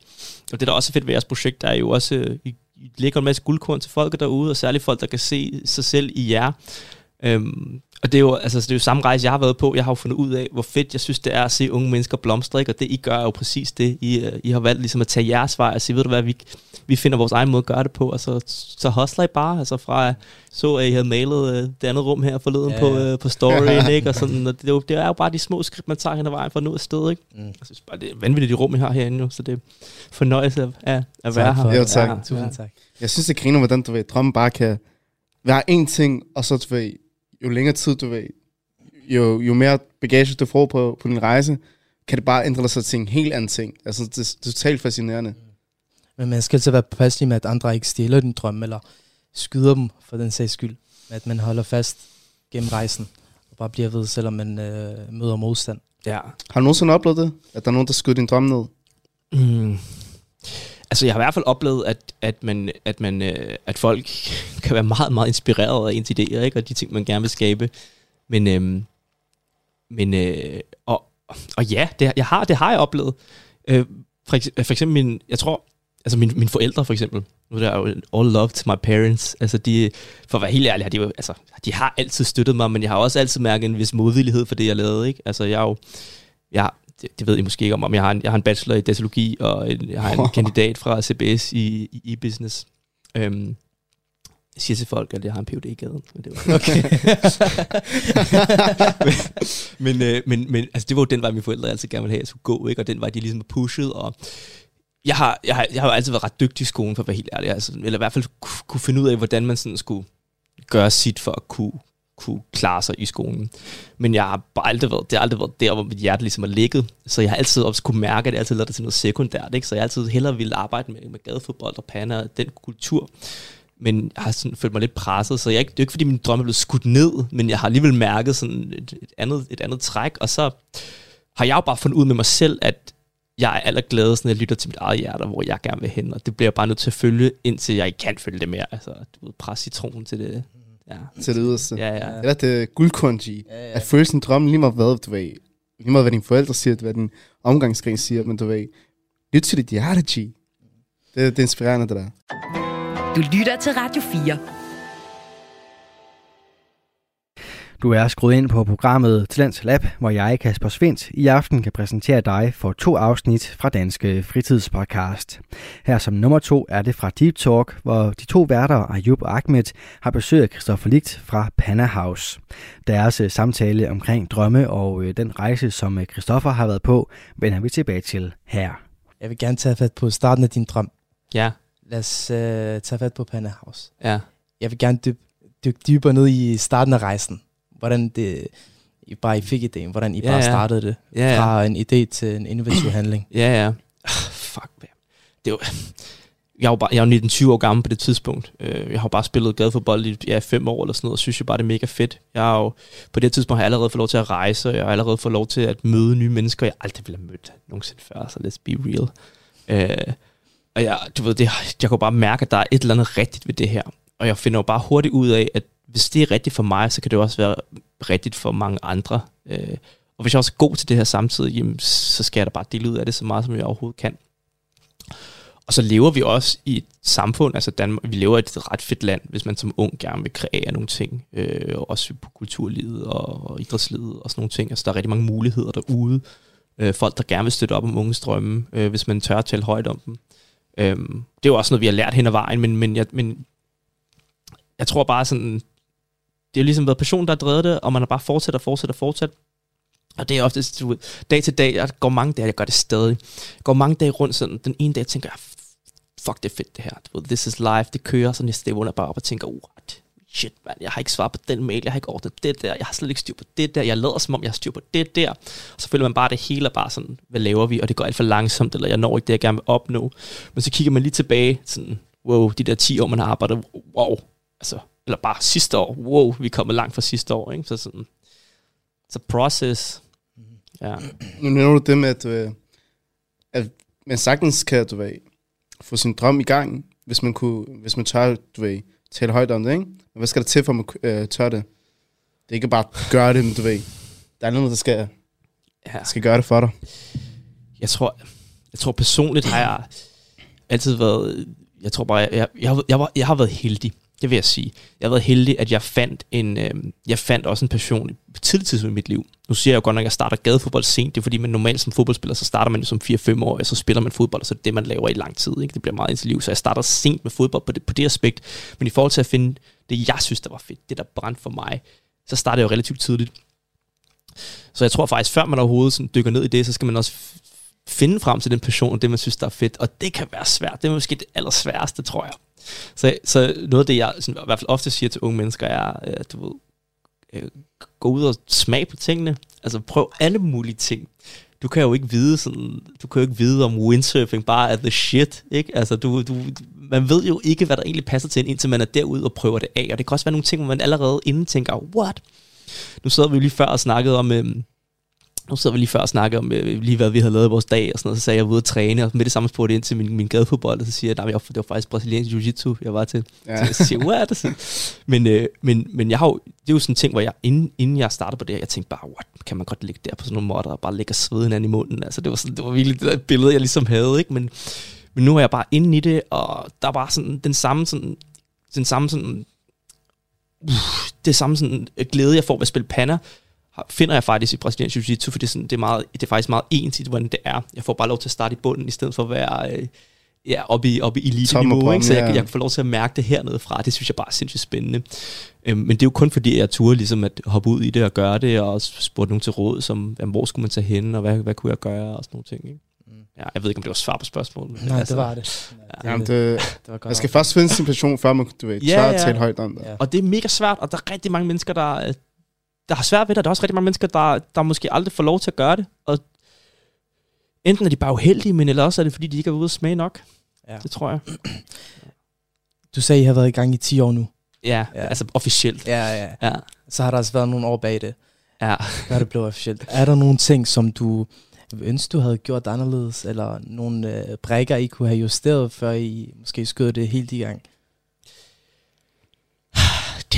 Og det, der også er fedt ved jeres projekt, der er jo også, øh, I lægger en masse guldkorn til folk derude, og særligt folk, der kan se sig selv i jer. Øhm, og det er, jo, altså, det er jo samme rejse, jeg har været på. Jeg har jo fundet ud af, hvor fedt jeg synes, det er at se unge mennesker blomstre. Ikke? Og det, I gør, er jo præcis det. I, øh, I har valgt ligesom at tage jeres vej og sige, ved du hvad, vi, vi finder vores egen måde at gøre det på, og så, så hustler I bare. Altså fra, så at I havde malet øh, det andet rum her forleden Ja, ja, på, ja. øh, på storyen, (laughs) ikke? Og sådan, og det, er jo, det er jo bare de små skridt, man tager hen ad vejen for at nå et sted, ikke? Mm. Jeg synes bare, det er vanvittigt de rum, I har herinde jo, så det er fornøjelse af, af at være Tak her. for Jo, tak. Ja, tusind tak. Jeg synes, det griner, hvordan du ved, drømmen bare kan være én ting, og så du ved, jo længere tid du ved, jo, jo mere bagage du får på, på din rejse, kan det bare ændre sig til en helt anden ting. Altså, det, det er totalt fascinerende. Men man skal altid være påpasselig med, at andre ikke stjæler din drøm, eller skyder dem for den sags skyld. At man holder fast gennem rejsen, og bare bliver ved, selvom man øh, møder modstand. Ja. Har du nogensinde oplevet det? At der er nogen, der skyder din drøm ned? Mm. Altså, jeg har i hvert fald oplevet, at, at, man, at, man, øh, at folk (laughs) kan være meget, meget inspireret af ens idéer, ikke? og de ting, man gerne vil skabe. Men, øhm, men øh, og, og ja, det, jeg har, det har jeg oplevet. Øh, for, øh, for eksempel min, jeg tror, altså min, mine forældre for eksempel, nu er der jo all love to my parents, altså de, for at være helt ærlig, har de, jo, altså, de har altid støttet mig, men jeg har også altid mærket en vis modvillighed for det, jeg lavede, ikke? Altså jeg er jo, jeg, det, det ved I måske ikke om, om jeg har en, jeg har en bachelor i datalogi, og en, jeg har en kandidat fra CBS i, i e-business. Øhm, jeg siger til folk, at jeg har en phd i gaden. Men det var Okay. (laughs) men, men, øh, men, men altså, det var jo den vej, mine forældre altid gerne ville have, at jeg skulle gå, ikke? og den vej, de ligesom pushet, og jeg har, jeg, har, jeg har altid været ret dygtig i skolen, for at være helt ærlig, altså, eller i hvert fald ku- kunne finde ud af, hvordan man sådan skulle gøre sit for at kunne, kunne klare sig i skolen. Men jeg har bare aldrig været, det har aldrig været der, hvor mit hjerte ligesom har ligget, så jeg har altid også kunne mærke, at det altid lader til noget sekundært, ikke? så jeg har altid hellere ville arbejde med, med gadefodbold og pander og den kultur, men jeg har sådan følt mig lidt presset, så jeg, det er jo ikke, fordi min drøm er blevet skudt ned, men jeg har alligevel mærket sådan et, et, andet, et andet træk, og så har jeg jo bare fundet ud med mig selv, at jeg er allergladest, når jeg lytter til mit eget hjerte, hvor jeg gerne vil hen, og det bliver jeg bare nødt til at følge, indtil jeg ikke kan følge det mere. Altså, du ved, presse citronen til det. Ja, Til det yderste. ja, ja. Det er det guldkorn, G. At føle sin drøm lige meget hvad, du ved. Lige meget hvad dine forældre siger, hvad din omgangskreds siger, men du ved. Lyt til dit hjerte, G. Det, det er inspirerende, det der. Du lytter til Radio 4. Du er skruet ind på programmet Talents Lab, hvor jeg, Kasper Svendt, i aften kan præsentere dig for to afsnit fra Danske Fritidspodcast. Her som nummer to er det fra Deep Talk, hvor de to værter, Ayub og Ahmed, har besøg af Christoffer Ligt fra Panna House. Deres øh, samtale omkring drømme og øh, den rejse, som øh, Christoffer har været på, vender vi tilbage til her. Jeg vil gerne tage fat på starten af din drøm. Ja, Lad os uh, tage fat på Panna House. ja. Jeg vil gerne dyb, dykke dybere ned i starten af rejsen. Hvordan det, I bare I fik idéen, hvordan I Ja, bare ja. startede det. Ja, ja. Fra en idé til en innovativ handling. (clears throat) Ja, ja. Fuck, man. Det jo... Jeg jo, bare, jeg jo 19-20 år gammel på det tidspunkt. Øh, Jeg har bare spillet gadefodbold i ja, fem år eller sådan noget, og synes jo bare, det er mega fedt. Jeg har jo, på det tidspunkt har jeg allerede fået lov til at rejse, og jeg har allerede fået lov til at møde nye mennesker, jeg aldrig ville have mødt nogensinde før, så let's be real. Øh, og jeg, du ved, det, jeg jo bare mærke, at der er et eller andet rigtigt ved det her. Og jeg finder jo bare hurtigt ud af, at hvis det er rigtigt for mig, så kan det også være rigtigt for mange andre. Øh, og hvis jeg også er god til det her samtidig, jamen, så skal jeg da bare dele ud af det så meget, som jeg overhovedet kan. Og så lever vi også i et samfund, altså Danmark, vi lever i et ret fedt land, hvis man som ung gerne vil kreere nogle ting, øh, også på kulturlivet og, og idrætslivet og sådan nogle ting. Altså der er rigtig mange muligheder derude. Øh, folk, der gerne vil støtte op om unges drømme, øh, hvis man tør at tale højt om dem. Øh, det er jo også noget, vi har lært hen ad vejen, men, men, jeg, men jeg tror bare sådan, det har ligesom været passion, der har drevet det, og man har bare fortsat og fortsat og fortsat. Og det er ofte, du ved, dag til dag, jeg går mange dage, jeg gør det stadig. Jeg går mange dage rundt sådan, den ene dag tænker jeg, fuck det er fedt det her, du ved, this is life, det kører, så næste dag vågner jeg bare op og tænker, what, shit man, jeg har ikke svaret på den mail, jeg har ikke ordnet det der, jeg har slet ikke styr på det der, jeg lader som om, jeg har styr på det der. Og så føler man bare, det hele er bare sådan, hvad laver vi, og det går alt for langsomt, eller jeg når ikke det, jeg gerne vil opnå. Men så kigger man lige tilbage, sådan, wow, de der 10 år, man har arbejdet, wow, altså, eller bare sidste år, wow, vi er kommet langt fra sidste år, ikke? Så sådan, så process, ja. Nu nævner du det med, at, øh, at man sagtens kan, du ved, få sin drøm i gang, hvis man, kunne, hvis man tør, du ved, tale højt om det, ikke? Men hvad skal der til, for at man øh, tør det? Det er ikke bare at gøre det, men du ved, der er noget, der skal, ja. skal gøre det for dig. jeg tror, jeg tror personligt har jeg altid været, jeg tror bare, jeg, jeg, jeg, jeg, var, jeg har været heldig, det vil jeg sige. Jeg har været heldig, at jeg fandt en, øh, jeg fandt også en passion på tidlig tidspunkt i mit liv. Nu siger jeg jo godt nok, at jeg starter gadefodbold sent, det er fordi, man normalt som fodboldspiller, så starter man jo som 4-5 år, og så spiller man fodbold, og så er det det, man laver i lang tid. Ikke? Det bliver meget liv, så jeg starter sent med fodbold på det, på det aspekt. Men i forhold til at finde det, jeg synes, der var fedt, det der brændte for mig, så startede jeg jo relativt tidligt. Så jeg tror faktisk, før man overhovedet sådan dykker ned i det, så skal man også finde frem til den passion, og det man synes, der er fedt. Og det kan være svært. Det er måske det allersværeste, tror jeg. Så, så noget af det, jeg sådan, i hvert fald ofte siger til unge mennesker, er, øh, du ved, øh, gå ud og smag på tingene. Altså prøv alle mulige ting. Du kan jo ikke vide sådan, du kan jo ikke vide om windsurfing bare er the shit, ikke? Altså du, du, man ved jo ikke, hvad der egentlig passer til en, indtil man er derude og prøver det af. Og det kan også være nogle ting, hvor man allerede inden tænker, what? Nu sad vi lige før og snakkede om, øhm, nu sidder vi lige før og snakkede om øh, lige, hvad vi havde lavet i vores dag, og sådan noget. Så sagde jeg, at jeg var ude at træne, og med det samme spurgte ind til min, min gadefodbold, og så siger jeg, at det var faktisk brasiliansk jiu-jitsu, jeg var til. Ja. Så siger jeg, what? Så- Men, øh, men, men jeg har jo, det er jo sådan en ting, hvor jeg, inden, inden jeg startede på det her, jeg tænkte bare, what, kan man godt ligge der på sådan nogle måtter, og bare lægge sveden hinanden i munden. Altså, det var, sådan, det var virkelig det der billede, jeg ligesom havde, ikke? Men, men nu er jeg bare inde i det, og der er bare sådan den samme sådan, den samme sådan, uh, det samme sådan øh, glæde, jeg får ved at spille panna, finder jeg faktisk i brasiliansk jiu-jitsu, for det er, sådan, det, er meget, det er faktisk meget ens i, hvordan det er. Jeg får bare lov til at starte i bunden, i stedet for at være øh, ja, oppe i, oppe i elite-niveau, ikke? så jeg, ja. jeg kan få lov til at mærke det hernede fra. Det synes jeg bare er sindssygt spændende. Øhm, men det er jo kun fordi, jeg turde ligesom at hoppe ud i det og gøre det, og spurgte nogen til råd, som, jamen, hvor skulle man tage hen, og hvad, hvad kunne jeg gøre, og sådan nogle ting. Ikke? Ja, jeg ved ikke, om det var svar på spørgsmålet. men Nej, altså- det var det. Ja, Jamen, det, det var godt man skal nok. først finde sin passion, før man du ved, Ja, tør ja. at tale højt om det. Ja. Og det er mega svært, og der er rigtig mange mennesker, der, øh, der har svært ved det. Der er også rigtig mange mennesker, der, der måske aldrig får lov til at gøre det. Og enten er de bare uheldige, men eller også er det, fordi de ikke er ude at smage nok. Ja. Det tror jeg. Du sagde, I har været i gang i 10 år nu. Ja, Ja. ja. altså officielt. Ja, ja. Ja. Så har der altså været nogle år bag det. ja. Hvad er det blevet officielt? Er der nogle ting, som du ønsker, du havde gjort anderledes, eller nogle øh, brækker, I kunne have justeret, før I måske skød det helt i gang?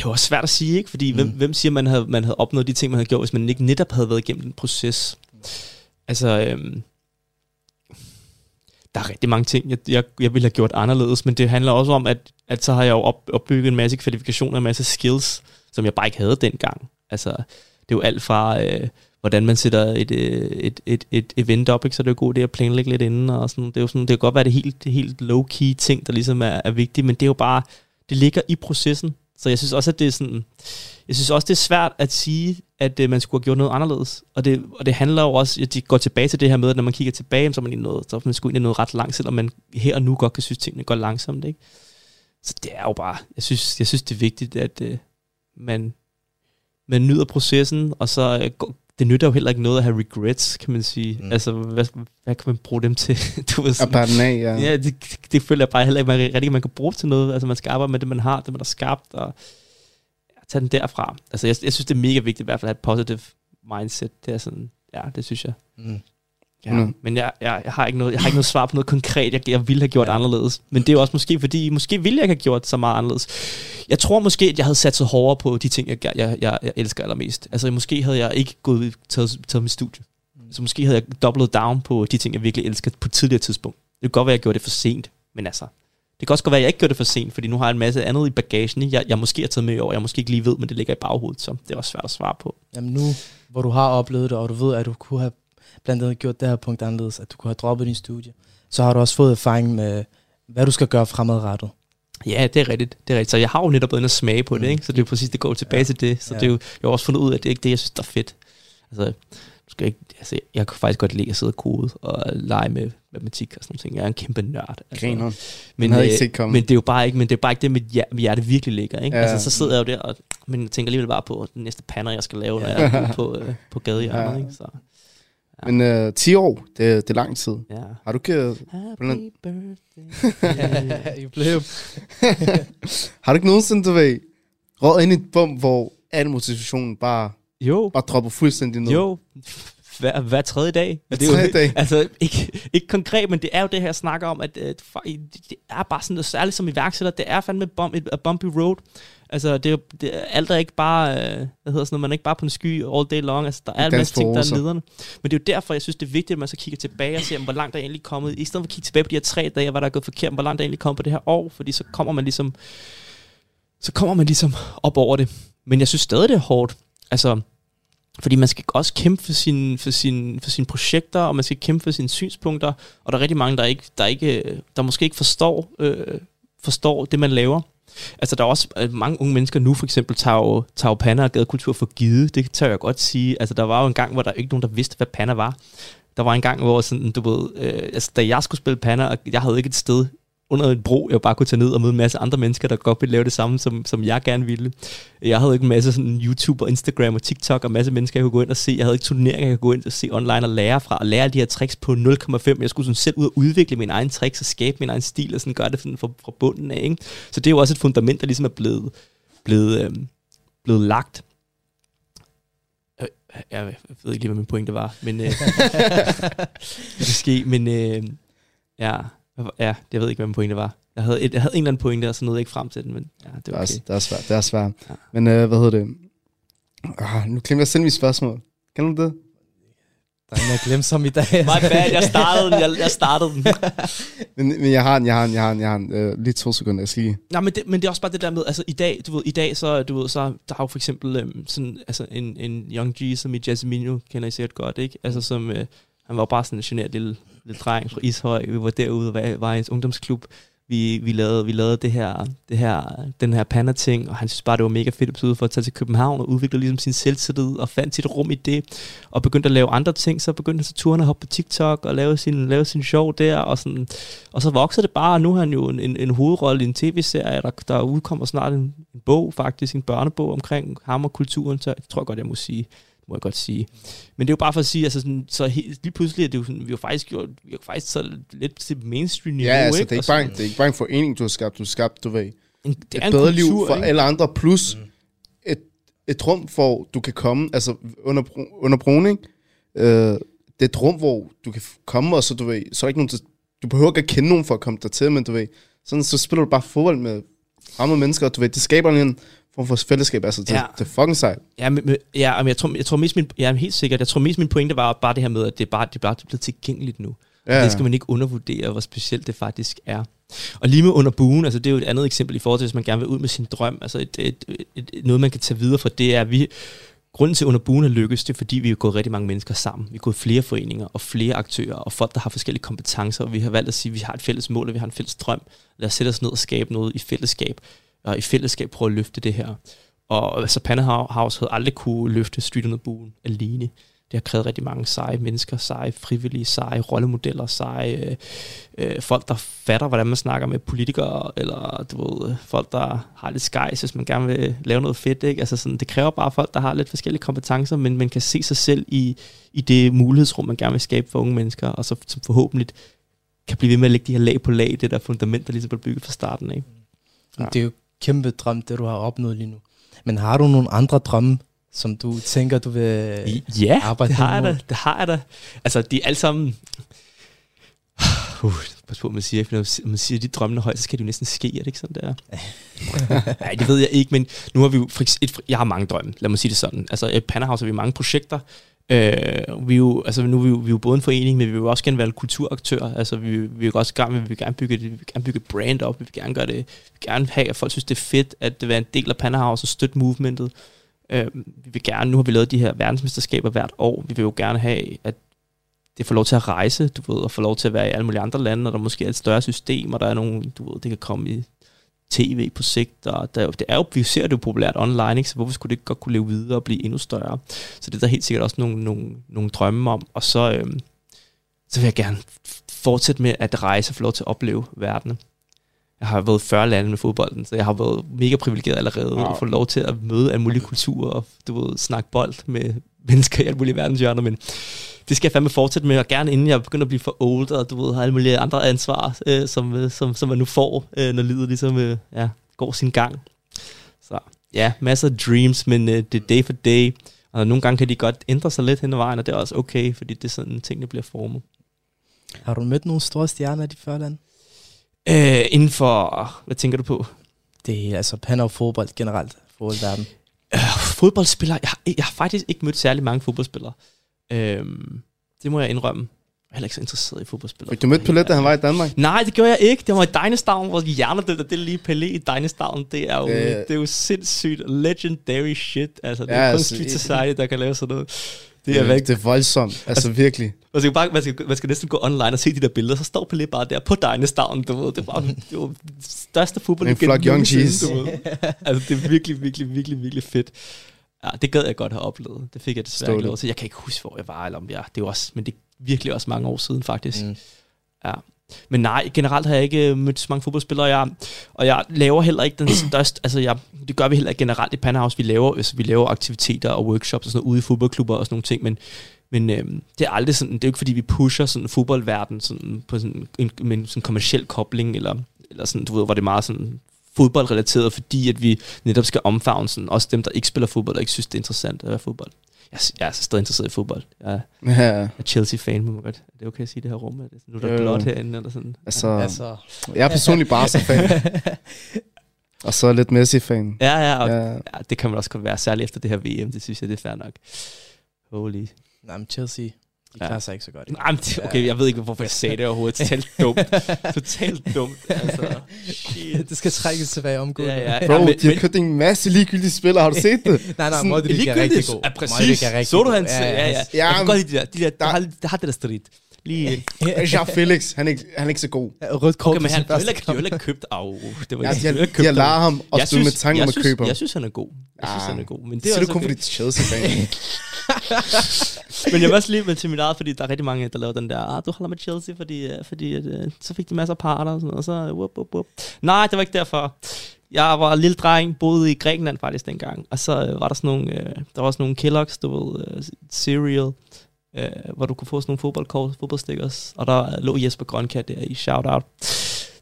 Det er jo også svært at sige, ikke? Fordi mm. hvem, hvem siger, man havde, man havde opnået de ting, man havde gjort, hvis man ikke netop havde været igennem den proces? Altså, øhm, der er rigtig mange ting, jeg, jeg, jeg ville have gjort anderledes, men det handler også om, at, at så har jeg jo op, opbygget en masse kvalifikationer, en masse skills, som jeg bare ikke havde dengang. Altså, det er jo alt fra, øh, hvordan man sætter et, øh, et, et, et event op, ikke? så det er jo god det at planlægge lidt inden, og sådan. Det, er jo sådan, det kan godt være det helt, helt low-key ting, der ligesom er, er vigtigt, men det er jo bare, det ligger i processen. Så jeg synes også, at det er sådan, jeg synes også, det er svært at sige, at øh, man skulle have gjort noget anderledes. Og det, og det handler jo også, at de går tilbage til det her med, at når man kigger tilbage, så er man i noget, så er man sgu egentlig noget ret langt, selvom man her og nu godt kan synes, at tingene går langsomt. Ikke? Så det er jo bare, jeg synes, jeg synes det er vigtigt, at øh, man, man nyder processen, og så øh, går- det nytter jo heller ikke noget at have regrets, kan man sige. Mm. Altså, hvad, hvad kan man bruge dem til? (laughs) du ved, At sådan, bare den af, ja. Ja, det, det føler jeg bare heller ikke, man, rigtig, man kan bruge til noget. Altså, man skal arbejde med det, man har, det, man har skabt, og ja, tage den derfra. Altså, jeg, jeg synes, det er mega vigtigt i hvert fald at have et positive mindset. Det er sådan, ja, det synes jeg. Mm. Ja, Mm. Men jeg, jeg, jeg, har ikke noget, jeg har ikke noget svar på noget konkret, jeg, jeg ville have gjort ja. anderledes. Men det er jo også måske, fordi måske ville jeg ikke have gjort så meget anderledes. Jeg tror måske, at jeg havde sat så hårdere på de ting, jeg, jeg, jeg, jeg elsker allermest. Altså måske havde jeg ikke gået, taget, taget mit studie. Så måske havde jeg doublet down på de ting, jeg virkelig elsker på et tidligere tidspunkt. Det kan godt være, at jeg gjorde det for sent, men altså... Det kan også godt være, at jeg ikke gjorde det for sent, fordi nu har jeg en masse andet i bagagen, jeg, jeg måske har taget med år, jeg måske ikke lige ved, men det ligger i baghovedet, så det er også svært at svare på. Jamen nu, hvor du har oplevet det, og du ved, at du kunne have blandt andet gjort det her punkt anderledes, at du kunne have droppet din studie, så har du også fået erfaring med, hvad du skal gøre fremadrettet. Ja, det er rigtigt. Det er rigtigt. Så jeg har jo netop været inde og smage på det, Mm. ikke? Så det er jo præcis, det går tilbage Ja. til det. Så Ja. det er jo, jeg har også fundet ud af, at det er ikke det, jeg synes, der er fedt. Altså, du skal ikke, altså, jeg kan faktisk godt lide at sidde og kode og lege med matematik og sådan noget. Jeg er en kæmpe nørd. Altså. Griner. Men, havde øh, ikke set komme. men det er jo bare ikke, men det er bare ikke det, mit hjer- mit hjerte virkelig ligger. Ikke? Ja. Altså, så sidder jeg jo der, og, men jeg tænker alligevel bare på den næste pander, jeg skal lave, når jeg er (laughs) på, øh, på gadehjørnet. Ja. Ikke? Så, Men øh, 10 år, det, det er lang tid. ja. Har du ikke, Happy birthday. (laughs) Blev. (laughs) har du ikke nogensinde, du ved, råd ind i et bum, hvor al motivationen bare, Jo, bare dropper fuldstændig ned? Jo, hver, hver tredje dag. Hver det er jo- tredje dag. (laughs) Altså, ikke, ikke konkret, men det er jo det her, jeg snakker om, at øh, for- det er bare sådan noget, særligt som iværksætter, det er fandme bump, et, a bumpy road. Altså, det er, jo- det alt er ikke bare, øh, hvad hedder sådan noget, man er ikke bare på en sky all day long. Altså, der er en masse ting, der er nederne. Men det er jo derfor, jeg synes, det er vigtigt, at man så kigger tilbage og ser, hvor langt der er egentlig kommet. I stedet for at kigge tilbage på de her tre dage, hvad der er gået forkert, hvor langt der er egentlig kommet på det her år, fordi så kommer man ligesom, så kommer man ligesom op over det. Men jeg synes stadig, det er hårdt. Altså, fordi man skal også kæmpe for sine, for, sine, for sine projekter, og man skal kæmpe for sine synspunkter, og der er rigtig mange, der, ikke, der, ikke, der måske ikke forstår, øh, forstår det, man laver. Altså, der er også øh, mange unge mennesker nu, for eksempel, tager jo, tager jo panna og gadekultur for givet. Det tør jeg godt sige. Altså, der var jo en gang, hvor der ikke nogen, der vidste, hvad panna var. Der var en gang, hvor sådan, du ved, øh, altså, da jeg skulle spille panna, og jeg havde ikke et sted under en bro, jeg bare kunne tage ned og møde en masse andre mennesker, der godt ville lave det samme, som, som jeg gerne ville. Jeg havde ikke en masse sådan YouTube og Instagram og TikTok og en masse mennesker, jeg kunne gå ind og se. Jeg havde ikke turneringer, jeg kunne gå ind og se online og lære fra, og lære de her tricks på 0,5. Jeg skulle sådan selv ud og udvikle min egen tricks og skabe min egen stil, og sådan gøre det sådan fra, fra bunden af. Ikke? Så det er jo også et fundament, der ligesom er blevet, blevet, øhm, blevet lagt. Øh, jeg ved ikke lige, hvad min pointe var, men øh, (laughs) det skal ske, men øh, ja, ja, jeg ved ikke, hvad min pointe var. Jeg havde, et, jeg havde en eller anden pointe, og så nåede jeg ikke frem til den, men ja, det Det var er, okay. også, det er svært, det er svært. Ja. Men øh, hvad hedder det? Ah, nu glemmer jeg selv mit spørgsmål. Kan du det? Der er mere glemsom i dag. (laughs) My bad, jeg startede den. Jeg, jeg startede den. (laughs) Men, men jeg har en, jeg har en, jeg har en, jeg har en. Øh, lige to sekunder, jeg skal lige. Nej, men det, men det er også bare det der med, altså i dag, du ved, i dag så, du ved, så der er jo for eksempel øhm, sådan, altså en, en Young G, som i Jasmine kender I sikkert godt, ikke? Altså som, øh, han var bare sådan en generet lille, lille dreng fra Ishøj, vi var derude og var, var i hans ungdomsklub, vi, vi, lavede, vi lavede det her, det her, den her panda-ting, og han synes bare, det var mega fedt at betyde for at tage til København og udvikle ligesom sin selvtillid og fandt sit rum i det, og begyndte at lave andre ting, så begyndte han så turen at hoppe på TikTok og lave sin, lave sin show der, og, sådan, og så voksede det bare, og nu har han jo en, en, en hovedrolle i en tv-serie, der, der udkommer snart en, en bog faktisk, en børnebog omkring ham og kulturen, så jeg tror godt, jeg må sige, må jeg godt sige. Men det er jo bare for at sige, altså sådan, så helt, lige pludselig er det jo sådan, vi har faktisk gjort, vi har faktisk så lidt til mainstream niveau, Ja, altså, ikke? det er, ikke bare, sådan- det er ikke bare en forening, du har skabt. Du har skabt, du ved, en, det er et en bedre kultur, liv for ikke? alle andre, plus mm. et, et rum, hvor du kan komme, altså under, under ikke? Øh, det er et rum, hvor du kan komme, og så, du ved, så er ikke nogen, du behøver ikke at kende nogen for at komme der til, men du ved, sådan, så spiller du bare fodbold med andre mennesker, og du ved, det skaber en form for fællesskab, altså det, Ja. er fucking sejt. Ja, men, men, ja, men jeg tror, jeg tror mest min, ja, helt sikkert, jeg tror mest min pointe var bare det her med, at det er bare, det er bare blevet tilgængeligt nu. Ja. Ja. Det skal man ikke undervurdere, hvor specielt det faktisk er. Og lige med under buen, altså det er jo et andet eksempel i forhold til, hvis man gerne vil ud med sin drøm, altså et, et, et, et, noget, man kan tage videre fra, det er, at vi, grunden til, at under buen er lykkes, det er, fordi vi har gået rigtig mange mennesker sammen. Vi har gået flere foreninger og flere aktører, og folk, der har forskellige kompetencer, og vi har valgt at sige, at vi har et fælles mål, og vi har en fælles drøm. Lad os sætte os ned og skabe noget i fællesskab, og i fællesskab prøve at løfte det her. Og altså Panda House havde aldrig kunne løfte Street Under Buen alene. Det har krævet rigtig mange seje mennesker, seje frivillige, seje rollemodeller, seje øh, øh, folk, der fatter, hvordan man snakker med politikere, eller du ved, folk, der har lidt skejs, hvis man gerne vil lave noget fedt. Ikke? Altså sådan, det kræver bare folk, der har lidt forskellige kompetencer, men man kan se sig selv i, i det mulighedsrum, man gerne vil skabe for unge mennesker, og så som forhåbentlig kan blive ved med at lægge de her lag på lag, det der fundament, der ligesom blev bygget fra starten. Ikke? Ja. Det er jo kæmpe drøm, det du har opnået lige nu. Men har du nogle andre drømme, som du tænker, du vil Ja, arbejde det har jeg da. Det har jeg da. Altså, de er alle sammen... Uh, pas på, man siger. Når man siger, at de drømmene højt, så skal det jo næsten ske. Er det ikke sådan, der? (laughs) Nej, det ved jeg ikke, men nu har vi jo... For, et, jeg har mange drømme, lad mig sige det sådan. Altså, i Panderhouse har vi mange projekter. Øh, vi er jo, altså nu er vi jo, vi er jo både en forening, men vi vil også gerne være kulturaktør. Altså vi, vi vil også gerne, vi vil gerne bygge, vi vil gerne bygge brand op. Vi vil gerne gøre det, vi vil gerne have, at folk synes, det er fedt, at det være en del af Panderhouse og støtte movementet. Øh, vi vil gerne, nu har vi lavet de her verdensmesterskaber hvert år. Vi vil jo gerne have, at det får lov til at rejse, du ved, og får lov til at være i alle mulige andre lande, og der måske er et større system, og der er nogle, du ved, det kan komme i tv på sigt, og der, det er jo, vi ser det jo populært online, ikke? så hvorfor skulle det ikke godt kunne leve videre og blive endnu større? Så det er der helt sikkert også nogle, nogle, nogle drømme om, og så, øhm, så vil jeg gerne fortsætte med at rejse og få lov til at opleve verden. Jeg har været i 40 lande med fodbolden, så jeg har været mega privilegeret allerede wow. at få lov til at møde alle mulige kulturer og du ved, snakke bold med (laughs) mennesker i alle mulige verdenshjørner, men det skal jeg fandme fortsætte med, og gerne inden jeg begynder at blive for old, og du ved, har alle mulige andre ansvar, øh, som, øh, som, som man nu får, øh, når livet ligesom øh, ja, går sin gang. Så ja, masser af dreams, men øh, det er day for day, og nogle gange kan de godt ændre sig lidt hen ad vejen, og det er også okay, fordi det er sådan, tingene bliver formet. Har du mødt nogle store stjerner i de før lande? Øh, inden for, hvad tænker du på? Det er altså pan og fodbold generelt, fodboldverden. Øh, fodboldspillere, jeg har, jeg har faktisk ikke mødt særlig mange fodboldspillere. Øhm, det må jeg indrømme. Jeg er heller ikke så interesseret i fodboldspillere. Fik du mødt Pelé, da han var i Danmark? Nej, det gjorde jeg ikke. Det var i Dynastown, hvor hjernedødt, det er lige Pelé i Dynastown. Det er jo, Øh. det er jo sindssygt legendary shit. Altså, det er Ja, ja, kun altså, Street det- Society, der kan lave sådan noget. Det Det er er, væk. det er voldsomt. Altså virkelig. Man skal, bare, man, skal, man skal næsten gå online og se de der billeder, så står Pelé bare der på Dynastown, du ved. Det er bare det er jo den største fodbold. En flok young cheese. Altså, det er virkelig, virkelig, virkelig, virkelig fedt. Ja, det gad jeg godt have oplevet. Det fik jeg desværre ikke lov til. Jeg kan ikke huske, hvor jeg var, eller om jeg... Det er også, men det er virkelig også mange år siden, faktisk. Mm. Ja. Men nej, generelt har jeg ikke øh, mødt så mange fodboldspillere, jeg, og jeg laver heller ikke den (clears throat) største, altså jeg, det gør vi heller ikke generelt i Panhouse, vi laver, altså, vi laver aktiviteter og workshops og sådan noget ude i fodboldklubber og sådan nogle ting, men, men øh, det er aldrig sådan, det er jo ikke fordi vi pusher sådan fodboldverden sådan på sådan en, med en sådan kommersiel kobling, eller, eller sådan, du ved, hvor det er meget sådan fodboldrelateret, fordi at vi netop skal omfavne sådan, også dem, der ikke spiller fodbold og ikke synes, det er interessant at være fodbold. Jeg, er- jeg er altså stadig interesseret i fodbold. Jeg er, Ja, jeg er Chelsea-fan, må man godt. Er det okay at sige det her rum? Er det, nu er der jo. blot herinde, eller sådan. altså, Altså, jeg er personligt Barca-fan. (laughs) og så lidt Messi-fan. Ja, ja, og, Ja. ja. ja, det kan man også godt være, særligt efter det her VM, det synes jeg, det er fair nok. Holy. nej, men Chelsea, De klarer sig ikke så godt. Nej, men det, okay, jeg ved ikke, hvorfor jeg sagde det overhovedet. Totalt dumt. (laughs) Totalt dumt. Altså, shit. det skal trækkes tilbage omgående. Ja, ja. Bro, ja, men, de har købt en masse ligegyldige spillere. Har du set det? (laughs) nej, nej, Modric er rigtig god. Ja, Modric præcis. er rigtig Så du hans... Ja, ja. ja. Ja, Jeg kan godt lide de der. De der, der, Der- har, der har det der strid. Lige... (laughs) Jean Felix, han er, ikke, han er ikke så god. Rødt kort Okay, men han har heller ikke, købt... Au, det var Ja, de har, de har har ham. og Jeg stået med tanken om at købe ham. Jeg synes, han er god. Jeg synes, Ah, han er god. Men det er er også du kun fordi Chelsea-fan. (laughs) Men jeg vil også lige med til mit eget, fordi der er rigtig mange, der laver den der, ah, du holder med Chelsea, fordi, øh, fordi at, øh, så fik de masser af parter og sådan noget, og så øh, whoop, whoop, whoop. Nej, det var ikke derfor. Jeg var en lille dreng, boede i Grækenland faktisk dengang, og så øh, var der sådan nogle, øh, der var sådan nogle Kellogg's, du ved, øh, cereal, øh, hvor du kunne få sådan nogle fodboldkort, fodboldstickers, og der lå Jesper Grønkat der i shout-out.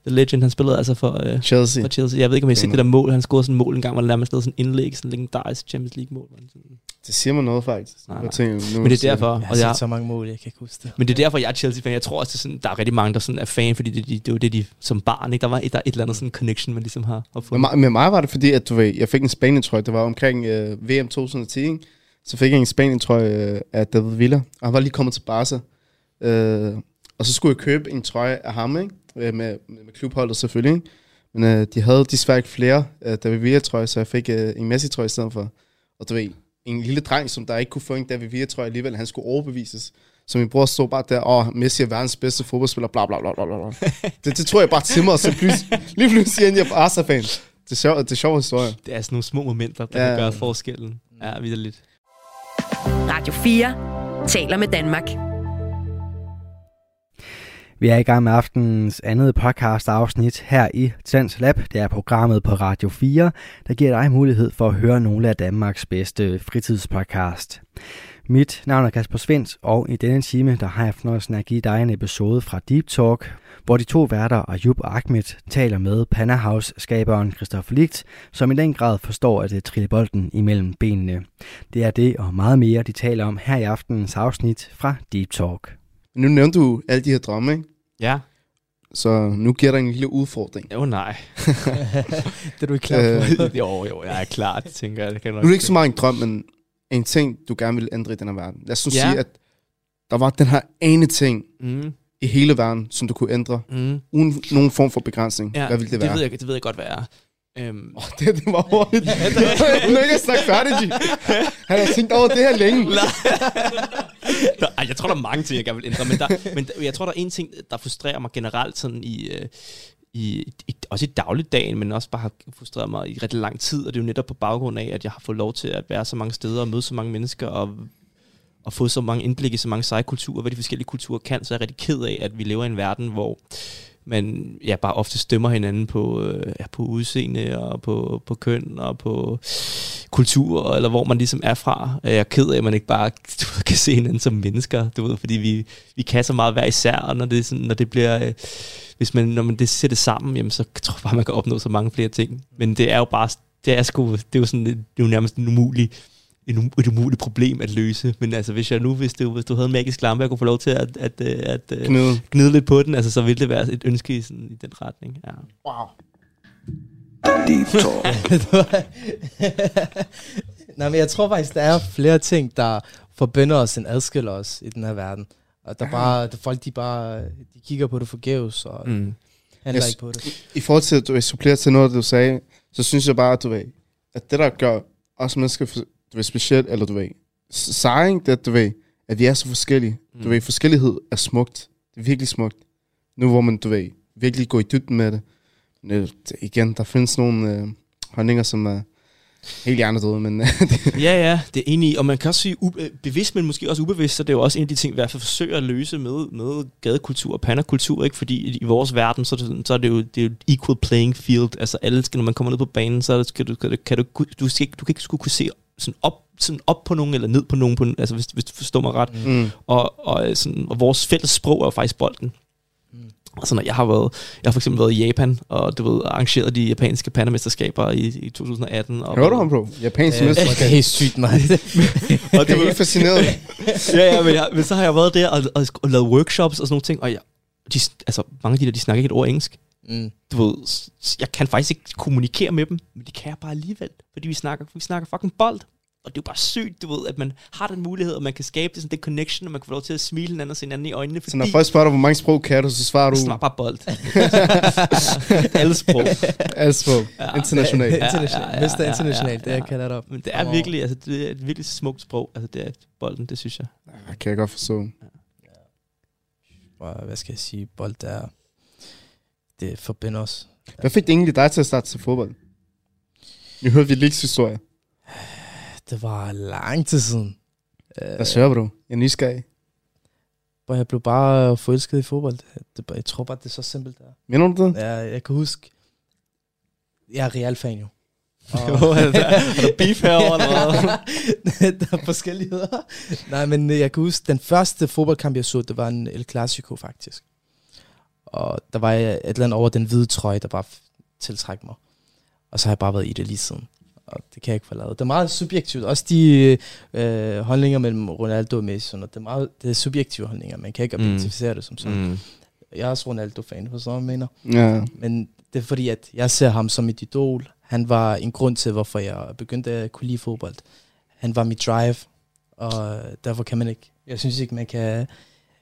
The Legend, han spillede altså for, øh, Chelsea. for Chelsea. Jeg ved ikke, om I har set det der mål. Han scorede sådan et mål en gang, hvor han nærmest lavede sådan en indlæg, sådan en legendarisk Champions han sådan- Det siger mig noget, faktisk. Nej, Jeg nej. tænker, nu Men det er derfor, Jeg har og set jeg, så mange mål, jeg kan ikke huske det. men det er derfor, jeg er Chelsea-fan. Jeg tror også, det er sådan, der er rigtig mange, der sådan er fan, fordi det, det, det er jo det, de som barn, ikke? Der var et, der er et eller andet sådan connection, man ligesom har, har Med, fundet. mig, med mig var det fordi, at du ved, jeg fik en Spanien-trøje. Det var omkring øh, VM 2010, ikke? Så fik jeg en Spanien-trøje øh, af David Villa. Og han var lige kommet til Barca. Øh, og så skulle jeg købe en trøje af ham, ikke? Øh, Med, med, med klubholdet selvfølgelig, ikke? Men øh, de havde desværre ikke flere øh, David Villa-trøje, så jeg fik øh, en Messi-trøje i stedet for. Og du ved, en lille dreng, som der ikke kunne få en David Villa-trøje alligevel, han skulle overbevises. Så min bror stod bare der, åh, Messi er verdens bedste fodboldspiller, bla bla bla bla bla. (laughs) det, det tror jeg bare til mig, og så pludselig, lige pludselig endte jeg på Barca-fan. Det er sjov, det er sjov historie. Det er sådan nogle små momenter, der Ja. kan gøre forskellen. Ja, vidderligt. Radio 4 taler med Danmark. Vi er i gang med aftenens andet podcast afsnit her i Tens Lab. Det er programmet på Radio 4, der giver dig mulighed for at høre nogle af Danmarks bedste fritidspodcast. Mit navn er Kasper Svens, og i denne time der har jeg fornøjelsen at give dig en episode fra Deep Talk, hvor de to værter, Ayub og Ahmed, taler med Panahouse-skaberen Christopher Ligt, som i den grad forstår at trille bolden imellem benene. Det er det og meget mere, de taler om her i aftenens afsnit fra Deep Talk. Nu nævnte du alle de her drømme, ikke? Ja. Så nu giver dig en lille udfordring. Jo, nej. (laughs) det er du ikke klar på. Øh, (laughs) jo, jo, jeg er klar, det tænker jeg. Det kan nu er det ikke så meget en drøm, men en ting, du gerne vil ændre i den her verden. Lad os nu Ja. sige, at der var den her ene ting Mm, i hele verden, som du kunne ændre, mm. uden nogen form for begrænsning. Ja, Hvad ville det være? Det ved, jeg, det ved jeg godt, hvad er. Øhm, Oh, det, det var hurtigt. (laughs) (laughs) nu er ikke snakket færdig, G. Han har tænkt over det her længe. (laughs) Nå, ej, jeg tror, der er mange ting, jeg gerne vil ændre, men, der, men der, jeg tror, der er en ting, der frustrerer mig generelt sådan i, øh, i, i, også i dagligdagen, men også bare har frustreret mig i rigtig lang tid, og det er jo netop på baggrund af, at jeg har fået lov til at være så mange steder og møde så mange mennesker og og fået så mange indblik i så mange seje kulturer, hvad de forskellige kulturer kan, så er jeg rigtig ked af, at vi lever i en verden, hvor man ja, bare ofte stemmer hinanden på, øh, ja, på udseende og på, på køn og på kultur, eller hvor man ligesom er fra. Jeg er ked af, at man ikke bare du ved, kan se hinanden som mennesker, du ved, fordi vi, vi kan så meget hver især, og når det, sådan, når det bliver... Øh, hvis man, når man det sætter sammen, jamen, så tror jeg bare, man kan opnå så mange flere ting. Men det er jo bare, det er, sgu, det er jo sådan, det er jo nærmest en umulig, en, um- et umuligt problem at løse. Men altså, hvis jeg nu, hvis du, hvis du havde en magisk lampe, jeg kunne få lov til at, at, at, at, at Gnide. gnide lidt på den, altså, så ville det være et ønske i, sådan, i den retning. Ja. Wow. (laughs) Nej, men jeg tror faktisk, der er flere ting, der forbinder os end adskiller os i den her verden. Og der bare, der folk, de bare de kigger på det forgæves og mm. Handler Yes. ikke på det. I forhold til, at du vil supplere til noget, du sagde, så synes jeg bare, at du ved, at det, der gør os mennesker, du ved, specielt, eller du ved, seje, det er, at du ved, at vi er så forskellige. Mm. Du ved, forskellighed er smukt. Det er virkelig smukt. Nu hvor man, du ved, virkelig går i dybden med det. Men øh, igen, der findes nogle øh, holdninger, som er helt hjernedøde, men (laughs) det, Ja, ja, det er enig. Og man kan også sige, u- øh, bevidst, men måske også ubevidst, så det er jo også en af de ting, vi i hvert fald forsøger at løse med, med gadekultur og panderkultur, ikke? Fordi i, vores verden, så er det, så er det jo det er jo et equal playing field. Altså alle skal, når man kommer ned på banen, så skal du, kan du, kan du, du, skal, du kan ikke skulle kunne se sådan op, sådan op på nogen, eller ned på nogen, på, altså hvis, hvis du forstår mig ret. mm, Og, og, øh, sådan, og vores fælles sprog er jo faktisk bolden. Altså, når jeg har været, jeg har for eksempel været i Japan, og du ved, arrangeret de japanske pandamesterskaber i, i 2018. Og hører du ham, bro? Japansk Øh, mesterskab. det er helt sygt, man. (laughs) Og Det er var, helt fascineret. ja, ja, men, jeg, men så har jeg været der og, og, og lavet workshops og sådan nogle ting, og jeg, de, altså, mange af de der, de snakker ikke et ord engelsk. Mm. Du ved, jeg kan faktisk ikke kommunikere med dem, men det kan jeg bare alligevel, fordi vi snakker, vi snakker fucking bold. og det er jo bare sygt, du ved, at man har den mulighed, og man kan skabe det, sådan, det connection, og man kan få lov til at smile hinanden og se hinanden i øjnene, fordi Så når folk spørger dig, hvor mange sprog kan du, så svarer du det er bare bold. (laughs) Alle sprog. alle sprog. Internationalt. Ja. International. Mr. International, det jeg kalder det op. Men det er Og- virkelig, altså, det er et virkelig smukt sprog. Altså, det er bolden, det synes jeg. Ja, kan jeg godt forstå. Og hvad skal jeg sige, bold er, det forbinder os. Hvad fik det egentlig dig til at starte til fodbold? Nu hørte vi Liks historie. Det var lang tid siden. Øh, Hvad søger du? Jeg er nysgerrig. hvor jeg blev bare forelsket i fodbold. Det, jeg tror bare, det er så simpelt der. Mener du det? Ja, jeg kan huske, jeg er Real-fan jo. (laughs) Og- (laughs) er der, er der beef herovre, eller hvad? (laughs) der er forskelligheder. Nej, men øh, jeg kan huske, den første fodboldkamp, jeg så, det var en El Clasico faktisk. Og der var et eller andet over den hvide trøje, der bare f- tiltræk mig. Og så har jeg bare været i det lige siden. Og det kan jeg ikke forlade. Det er meget subjektivt. Også de øh, holdninger mellem Ronaldo og Messi, og det er, meget, det er subjektive holdninger. Man kan ikke Mm. objektificere det som sådan. Mm. Jeg er også Ronaldo-fan, du, hvad jeg Ja. mener? Men det er fordi, at jeg ser ham som et idol. Han var en grund til, hvorfor jeg begyndte at kunne lide fodbold. Han var mit drive, og derfor kan man ikke... Jeg synes ikke, man kan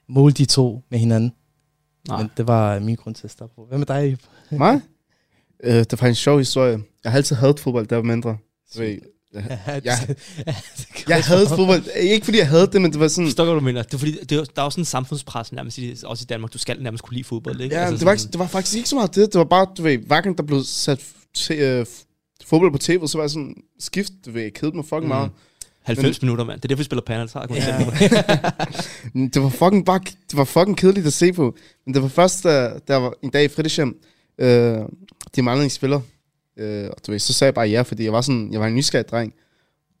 måle de to med hinanden. Nej. Men det var min grund til at starte på. Hvad med dig, Ip? Mig? (laughs) Øh, det var faktisk en sjov historie. Jeg har altid hadet fodbold, jeg var mindre. Så jeg, jeg, (laughs) jeg havde fodbold. Ikke fordi jeg havde det, men det var sådan... Forstår du, hvad du mener? Det er fordi, det er, der er jo sådan en samfundspres nærmest, i, også i Danmark. Du skal nærmest kunne lide fodbold, ikke? Ja, Altså det, var, sådan- det var faktisk ikke så meget det. Det var bare, du ved, hver gang der blev sat t- øh, fodbold på tv, så var jeg sådan skift, du ved, jeg kedede mig fucking Mm. meget. 90 minutter, mand. Det er derfor, vi spiller jeg Ja. (laughs) Men det var fucking bare, det var fucking kedeligt at se på. Men det var først, da der var en dag i fritidshjem, øh, de manglede en spiller. Øh, og du ved, så sagde jeg bare ja, fordi jeg var sådan, jeg var en nysgerrig dreng.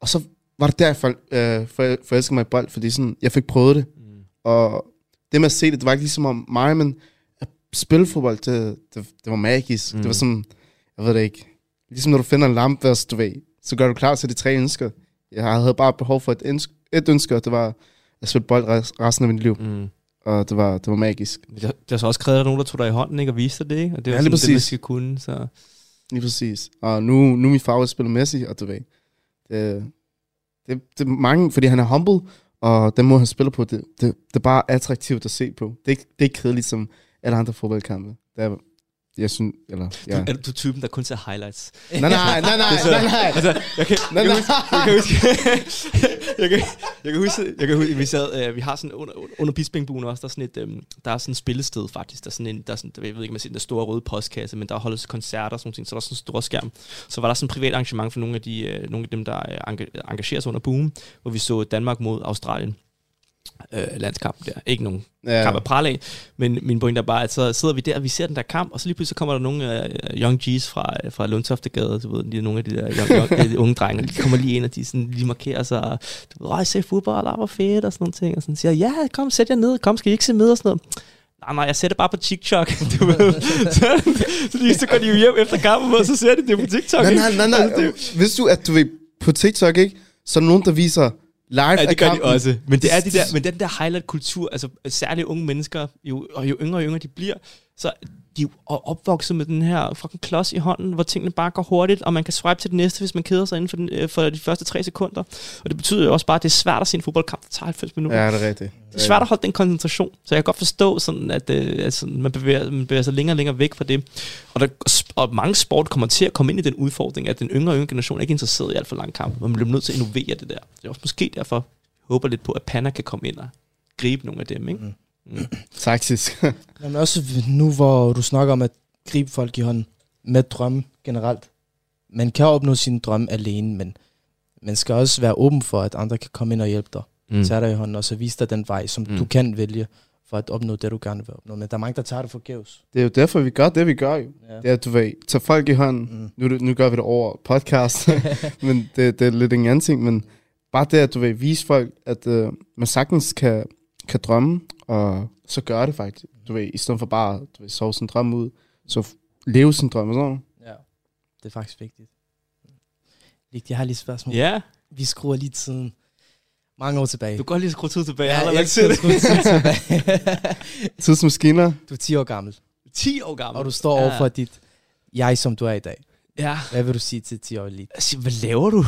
Og så var det der, jeg for, øh, for, forelskede mig i bold, fordi sådan, jeg fik prøvet det. Mm. Og det med at se det, det var ikke ligesom om mig, men at spille fodbold, det, det, det var magisk. Mm. Mm. Det var sådan, jeg ved det ikke, ligesom når du finder en lampe, så, du ved, så gør du klar til de tre ønsker. Jeg havde bare behov for et, ønske, et ønske, og det var at spille bold res- resten af mit liv. Mm. Og det var, det var magisk. Det, det har så også krævet, at nogen, der tog dig i hånden, ikke? Og viste dig det, ikke? Og det er Ja, sådan, det, man præcis. skal kunne, så... Lige præcis. Og nu, nu er min far spiller Messi, og du ved, det, det, det er mange, fordi han er humble, og den måde, han spiller på, det, det, det er bare attraktivt at se på. Det det er ikke kedeligt som alle andre fodboldkampe. Det er, jeg synes, eller, ja. Du, er du typen, der kun ser highlights? Nej, nej, nej, nej, nej, nej. Altså, jeg kan, Nej, jeg nej. jeg kan huske, (laughs) jeg kan, jeg kan huske, jeg kan huske, vi sad, øh, vi har sådan under, under Bispingbuen også, der er sådan et, øhm, der er sådan et spillested faktisk, der er sådan en, der er sådan, jeg ved ikke, man siger den der store røde postkasse, men der holdes koncerter og sådan nogle ting, så der er sådan en stor skærm. Så var der sådan et privat arrangement for nogle af, de, øh, nogle af dem, der øh, enga- engagerer sig under buen, hvor vi så Danmark mod Australien. Øh, landskampen der. Ikke nogen Ja. kamp at prale af. Men min pointe er bare, at så sidder vi der, og vi ser den der kamp, og så lige pludselig kommer der nogle uh, young G's fra, fra Lundtoftegade, du ved, er nogle af de der young, young, de (laughs) unge drenge, de kommer lige ind, og de sådan, lige markerer sig, og du ved, "Åh, jeg ser fodbold, og hvor fedt, og sådan nogle ting, og sådan siger, ja, kom, sæt jer ned, kom, skal I ikke se med, og sådan noget. Nej, nej, jeg sætter bare på TikTok, (laughs) du ved. så, så, lige, så går de jo hjem efter kampen, og så ser de det på TikTok. Nej, nej, nej, nej. Altså, Hvis du, at du ved, på TikTok, ikke, så er der nogen, der viser live Ja, det gør de også. Men det er de der, men den der highlight-kultur, altså særligt unge mennesker, jo, og jo yngre og yngre de bliver, så de er jo opvokset med den her fucking klods i hånden, hvor tingene bare går hurtigt, og man kan swipe til det næste, hvis man keder sig inden for, den, øh, for de første tre sekunder. Og det betyder jo også bare, at det er svært at se en fodboldkamp, der tager 90 minutter. Ja, det er rigtigt. Det er svært at holde den koncentration, så jeg kan godt forstå, sådan, at øh, altså, man, bevæger, man bevæger sig længere og længere væk fra det. Og, der, og mange sport kommer til at komme ind i den udfordring, at den yngre og yngre generation er ikke interesseret i alt for lang kamp. Man bliver nødt til at innovere det der. Det er også måske derfor, jeg håber lidt på, at Panna kan komme ind og gribe nogle af dem. Ikke? Mm. (clears throat) Taktisk. (laughs) Jamen også nu, hvor du snakker om at gribe folk i hånden med drømme generelt. Man kan opnå sin drøm alene, men man skal også være åben for, at andre kan komme ind og hjælpe dig. Mm. Mm. Tage dig i hånden og så vise dig den vej, som Mm. mm. du kan vælge for at opnå det, du gerne vil opnå. Men der er mange, der tager det forgæves. Det er jo derfor, vi gør det, vi gør jo. Ja. Det er, at du ved, tage folk i hånden. Mm. Nu, nu gør vi det over podcast, (laughs) men det, det er lidt en anden ting. Men bare det, at du vil vise folk, at uh, man sagtens kan, kan drømme, og så gør det faktisk. Du ved, i stedet for bare du ved, sove sin drøm ud, så leve sin drøm og sådan noget. Ja. Det er faktisk vigtigt. Ligt, jeg har lige et spørgsmål. Ja, Vi skruer lige tiden mange år tilbage. du kan godt lige skrue tid tilbage. ja, jeg kan skrue tiden tilbage. (laughs) Tidsmaskiner. du er 10 år gammel, 10 år gammel. og du står over for dit jeg, som du er i dag. Ja. Hvad vil du sige til 10 år? Jeg siger, hvad laver du? (laughs)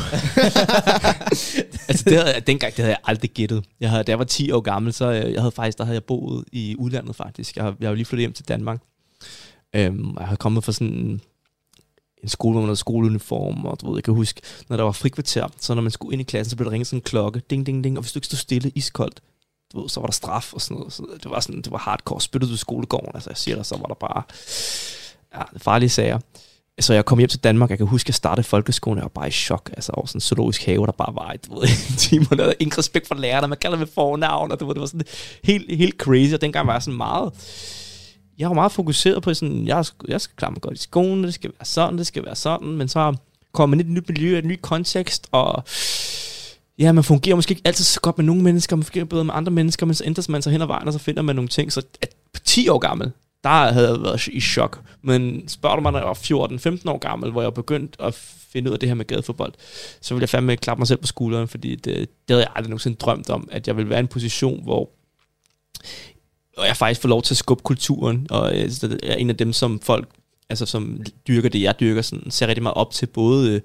altså, det havde, dengang, det havde jeg aldrig gættet. Jeg havde, da jeg var 10 år gammel, så øh, jeg havde faktisk, der havde jeg boet i udlandet faktisk. Jeg, jeg var lige flyttet hjem til Danmark. Øhm, jeg havde kommet fra sådan en, en skole, hvor man havde skoleuniform, og du ved, jeg kan huske, når der var frikvarter, så når man skulle ind i klassen, så blev der ringet sådan en klokke, ding, ding, ding, og hvis du ikke stod stille, iskoldt, du ved, så var der straf og sådan noget. Så det var sådan, det var hardcore. Spyttede du i skolegården, altså jeg siger dig, så var der bare ja, farlige sager. Så jeg kom hjem til Danmark, jeg kan huske, at jeg startede folkeskolen, jeg var bare i chok, altså over sådan en zoologisk have, der bare var et, du ved, (laughs) en time, og der havde ingen respekt for lærerne, man kalder med fornavn, og du ved, det var sådan helt, helt crazy, og dengang var jeg sådan meget, jeg var meget fokuseret på sådan, jeg, skal- jeg skal klare mig godt i skolen, det skal være sådan, det skal være sådan, men så kommer man ind i et nyt miljø, et ny kontekst, og ja, man fungerer måske ikke altid så godt med nogle mennesker, man fungerer bedre med andre mennesker, men så ændrer man sig hen ad vejen, og så finder man nogle ting, så at 10 år gammel, der havde jeg været i chok. Men spørger du mig, når jeg var 14-15 år gammel, hvor jeg begyndte at finde ud af det her med gadefodbold, så ville jeg fandme klappe mig selv på skulderen, fordi det, det havde jeg aldrig nogensinde drømt om, at jeg ville være i en position, hvor og jeg faktisk får lov til at skubbe kulturen, og øh, jeg er en af dem, som folk, altså som dyrker det, jeg dyrker, sådan, ser rigtig meget op til, både, øh,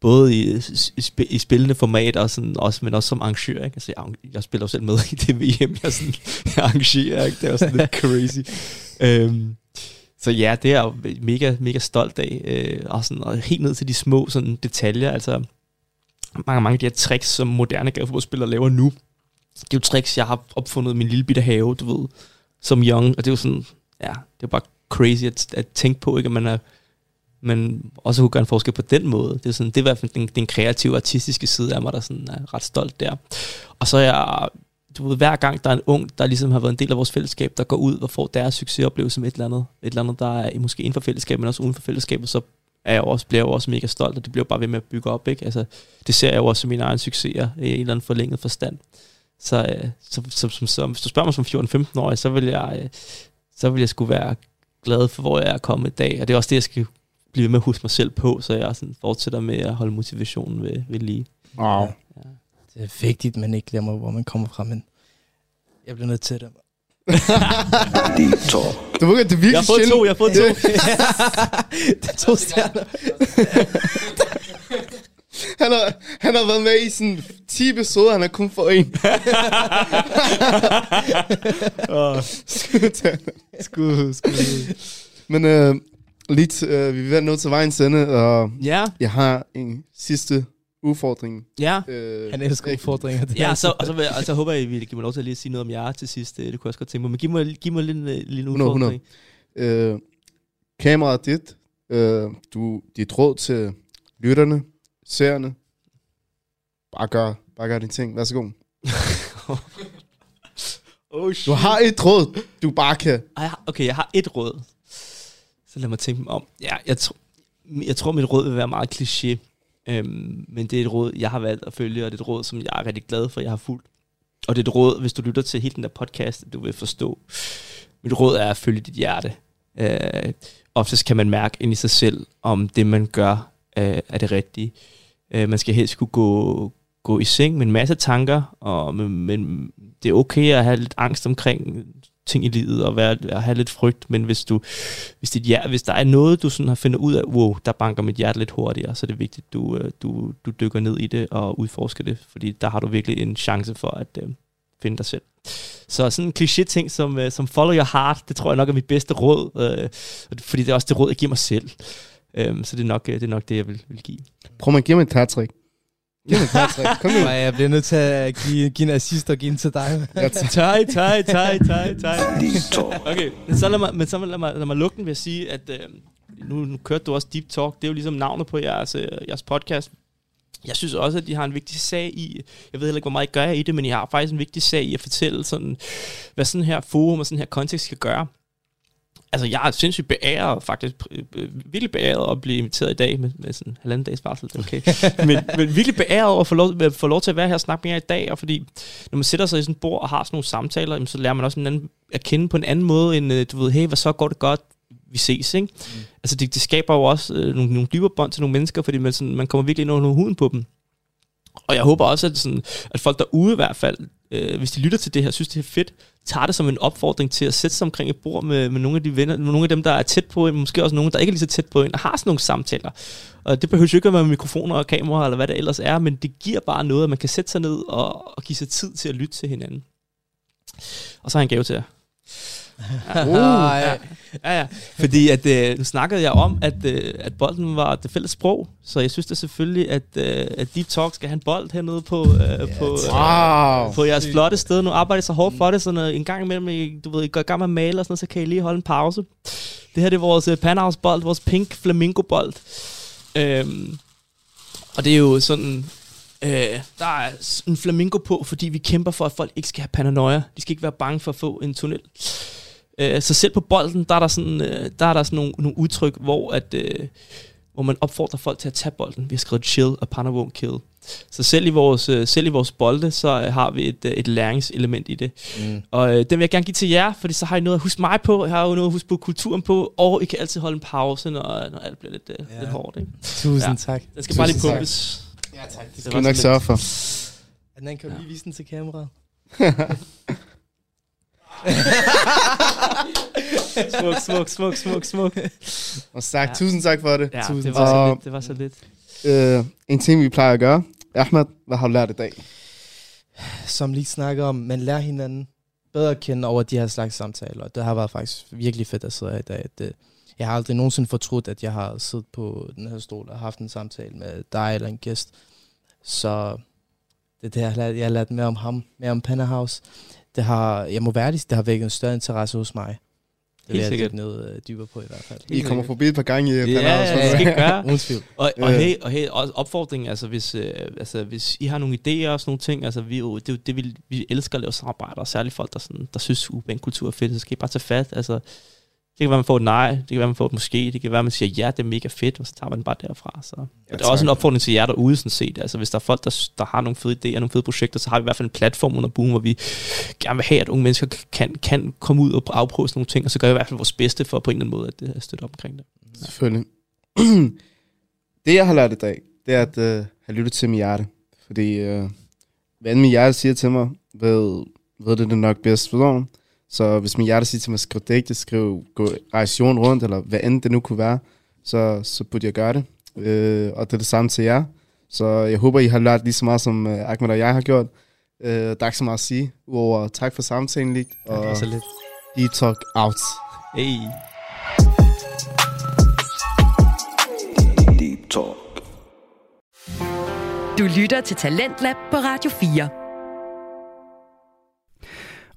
både i, i, sp- i spillende format, og sådan, også, men også som arrangør. Ikke? Altså, jeg, jeg spiller jo selv med (laughs) i det VM, jeg, sådan, jeg arrangerer. Ikke? Det er jo sådan lidt crazy. (laughs) Øhm, så ja, det er jeg mega, mega stolt af. Øh, og, sådan, og helt ned til de små sådan, detaljer. Altså, mange, mange af de her tricks, som moderne gadefodboldspillere laver nu, det er jo tricks, jeg har opfundet i min lille bitte have, du ved, som young. Og det er jo sådan, ja, det er bare crazy at, at tænke på, ikke? At man er, men også kunne gøre en forskel på den måde. Det er, sådan, det er i hvert fald den, den kreative, artistiske side af mig, der sådan er ret stolt der. Og så er jeg, du ved, hver gang der er en ung, der ligesom har været en del af vores fællesskab, der går ud og får deres succesoplevelse med et eller andet, et eller andet, der er måske inden for fællesskabet, men også uden for fællesskabet, så er jeg også, bliver jeg jo også mega stolt, og det bliver bare ved med at bygge op. Ikke? Altså, det ser jeg jo også som mine egne succeser i en eller anden forlænget forstand. Så, øh, så, så, så, så hvis du spørger mig som 14-15 år, så vil jeg, øh, så vil jeg skulle være glad for, hvor jeg er kommet i dag. Og det er også det, jeg skal blive ved med at huske mig selv på, så jeg sådan fortsætter med at holde motivationen ved, ved lige. Wow. Det er vigtigt, man ikke glemmer, hvor man kommer fra, men jeg bliver nødt til det. (laughs) Du ved, det er virkelig Jeg har fået to, jeg har fået to. (laughs) det er to stjerner. (laughs) Han har, han har været med i sådan 10 episoder, han har kun fået en. Skud. Skud, skud. Men øh, lidt, øh, vi er ved nå til vejens ende, og Ja, jeg har en sidste udfordring. ja. Øh, Han elsker ikke- udfordringer. Det (laughs) Ja, så, og så, vil, og så håber jeg, at I vil give mig lov til at lige sige noget om jer til sidst. Det kunne jeg også godt tænke mig. Men giv mig, giv mig lidt, en- lidt en 100, udfordring. Øh, kameraet er dit. Øh, du, dit råd til lytterne, seerne. Bare gør, bare gør din ting. Værsgo. (laughs) Oh, shit. Du har et råd, du bare kan. Okay, jeg har et råd. Så lad mig tænke mig om. Ja, jeg, tr- jeg tror, mit råd vil være meget kliché. Øhm, men det er et råd, jeg har valgt at følge, og det er et råd, som jeg er rigtig glad for, jeg har fulgt. Og det er et råd, hvis du lytter til hele den der podcast, du vil forstå. Mit råd er at følge dit hjerte. Øh, oftest kan man mærke ind i sig selv, om det, man gør, øh, er det rigtige. Øh, man skal helst kunne gå, gå i seng med en masse tanker, og, men, men det er okay at have lidt angst omkring ting i livet, og være, at have lidt frygt, men hvis, du, hvis, dit hjerte, hvis der er noget, du sådan har fundet ud af, wow, der banker mit hjerte lidt hurtigere, så er det vigtigt, at du, øh, du, du dykker ned i det og udforsker det, fordi der har du virkelig en chance for at øh, finde dig selv. Så sådan en kliché-ting som, øh, som follow your heart, det tror jeg nok er mit bedste råd, øh, fordi det er også det råd, jeg giver mig selv. Øh, så det er, nok, øh, det er nok det, jeg vil, vil give. Prøv at give mig et tærtrik. Giv mig tærtrik. (laughs) Kom nu. Nej, jeg bliver nødt til at give, give en assist og give en til dig. Tej, tej, tej, tej, tej. Okay, men så lad mig, men så lad mig, lad mig lukke den ved at sige, at øh, nu, nu kørte du også Deep Talk. Det er jo ligesom navnet på jeres, øh, jeres podcast. Jeg synes også, at de har en vigtig sag i, jeg ved heller ikke, hvor meget I gør i det, men I har faktisk en vigtig sag i at fortælle, sådan, hvad sådan her forum og sådan her kontekst skal gøre. Altså, jeg er sindssygt beæret, faktisk øh, øh, virkelig beæret at blive inviteret i dag med, med sådan en halvanden dags varsel, okay. (laughs) men, men virkelig beæret over at få lov, at få lov til at være her og snakke med jer i dag, og fordi når man sætter sig i sådan et bord og har sådan nogle samtaler, jamen, så lærer man også en anden, at kende på en anden måde, end øh, du ved, hey, hvad så går det godt, vi ses, ikke? Mm. Altså, det, det skaber jo også øh, nogle, nogle dybere bånd til nogle mennesker, fordi man, sådan, man kommer virkelig ind under huden på dem. Og jeg håber også, at, sådan, at folk derude i hvert fald øh, hvis de lytter til det her, synes det er fedt, tager det som en opfordring til at sætte sig omkring et bord med, med nogle af de venner, med nogle af dem, der er tæt på en, måske også nogle, der ikke er lige så tæt på en, og har sådan nogle samtaler. Og det behøver jo ikke at være med mikrofoner og kameraer, eller hvad det ellers er, men det giver bare noget, at man kan sætte sig ned og, og give sig tid til at lytte til hinanden. Og så har jeg en gave til jer. Uh. (laughs) ja, ja, ja. Fordi at, øh, nu snakkede jeg om, at, øh, at bolden var det fælles sprog, så jeg synes da selvfølgelig, at, øh, at Deep Talk skal have en bold hernede på, øh, på, øh, Wow. på jeres flotte sted. Nu arbejder I så hårdt for det, så når en gang imellem, I, du ved, I går i gang med at male og sådan noget, så kan I lige holde en pause. Det her det er vores uh, Panhouse bold, vores pink flamingo bold. Øhm, og det er jo sådan, øh, der er en flamingo på, fordi vi kæmper for, at folk ikke skal have paranoia. De skal ikke være bange for at få en tunnel. Øh, så selv på bolden, der er der sådan, øh, der er der sådan nogle, nogle udtryk, hvor, at, øh, hvor man opfordrer folk til at tage bolden. Vi har skrevet chill, og partner won't kill. Så selv i vores, øh, selv i vores bolde, så øh, har vi et, øh, et læringselement i det. Mm. Og øh, den vil jeg gerne give til jer, fordi så har I noget at huske mig på, jeg har jo noget at huske på kulturen på, og I kan altid holde en pause, når, når alt bliver lidt, øh, Ja. lidt hårdt. Ikke? Tusind Ja. tak. Den skal bare lige Tusind tak. pumpes. Ja, tak. Det skal vi nok så sørge for. Adnan, kan du lige vise den til kameraet? (laughs) Smuk, smuk, smuk, smuk, smuk. Og sagt, Ja. tusind tak for det. Ja, Tusind det var, så tak. lidt, det var så lidt. Øh, en ting, vi plejer at gøre. Ahmed, hvad har du lært i dag? Som lige snakker om, man lærer hinanden bedre at kende over de her slags samtaler. Og det har været faktisk virkelig fedt at sidde her i dag. Øh, jeg har aldrig nogensinde fortrudt, at jeg har siddet på den her stol og haft en samtale med dig eller en gæst. Så det er det, jeg har lært, jeg har lært mere om ham, mere om Pennerhouse. Det har, jeg må være ærlig, det har vækket en større interesse hos mig. Det vil Helt jeg sikkert. dykke ned øh, dybere på i hvert fald. I kommer forbi et par gange i Ja, ja, det skal gøre. (laughs) Uden tvivl. Og, og, Ja. hey, og hey, også opfordringen, altså hvis, øh, altså hvis I har nogle idéer og sådan nogle ting, altså vi, jo- det, er det vi, vi elsker at lave samarbejder, og særligt folk, der, sådan, der synes, urban kultur er fedt, så skal I bare tage fat. Altså, det kan være, man får et nej, det kan være, man får et måske, det kan være, man siger, ja, det er mega fedt, og så tager man den bare derfra. Så. Og det er også en opfordring til jer derude, sådan set. Altså, hvis der er folk, der, der har nogle fede idéer, nogle fede projekter, så har vi i hvert fald en platform under Boom, hvor vi gerne vil have, at unge mennesker kan, kan komme ud og afprøve sådan nogle ting, og så gør vi i hvert fald vores bedste for på en eller anden måde at, at støtte op omkring det. Selvfølgelig. (clears throat) det, jeg har lært i dag, det er at øh, have lyttet til mit hjerte. Fordi øh, hvad mit hjerte siger til mig, ved, ved det det nok bedst. Forstår du? Så hvis mit hjerte siger til mig, skriv digte, skriv, gå, rejse jorden rundt, eller hvad end det nu kunne være, så, så burde jeg gøre det. Øh, og det er det samme til jer. Så jeg håber, I har lært lige så meget, som øh, Ahmed og jeg har gjort. Øh, der er ikke så meget at sige, udover tak for samtalen, Ligt, og Det var så lidt. Deep Talk out. Hey. Deep Talk. Du lytter til Talentlab på Radio 4.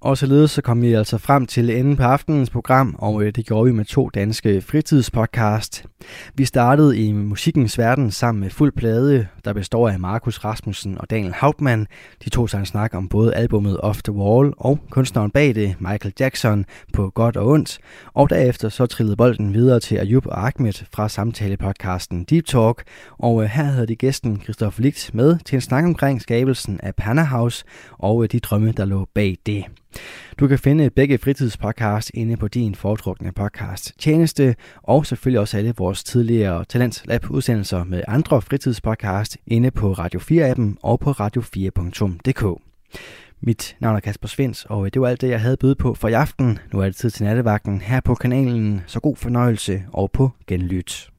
Og således så kom vi altså frem til enden på aftenens program, og øh, det gjorde vi med to danske fritidspodcast. Vi startede i musikkens verden sammen med Fuld Plade, der består af Markus Rasmussen og Daniel Hauptmann. De to sig en snak om både albumet Off the Wall og kunstneren bag det, Michael Jackson, på godt og ondt. Og derefter så trillede bolden videre til Ayub og Ahmed fra samtalepodcasten Deep Talk, og øh, her havde de gæsten Christopher Ligt med til en snak omkring skabelsen af Panahouse og øh, de drømme, der lå bag det. Du kan finde begge fritidspodcasts inde på din foretrukne podcast tjeneste, og selvfølgelig også alle vores tidligere Talent Lab udsendelser med andre fritidspodcasts inde på Radio 4-appen og på radio4.dk. Mit navn er Kasper Svens, og det var alt det, jeg havde byde på for i aften. Nu er det tid til nattevagten her på kanalen, så god fornøjelse og på genlyt.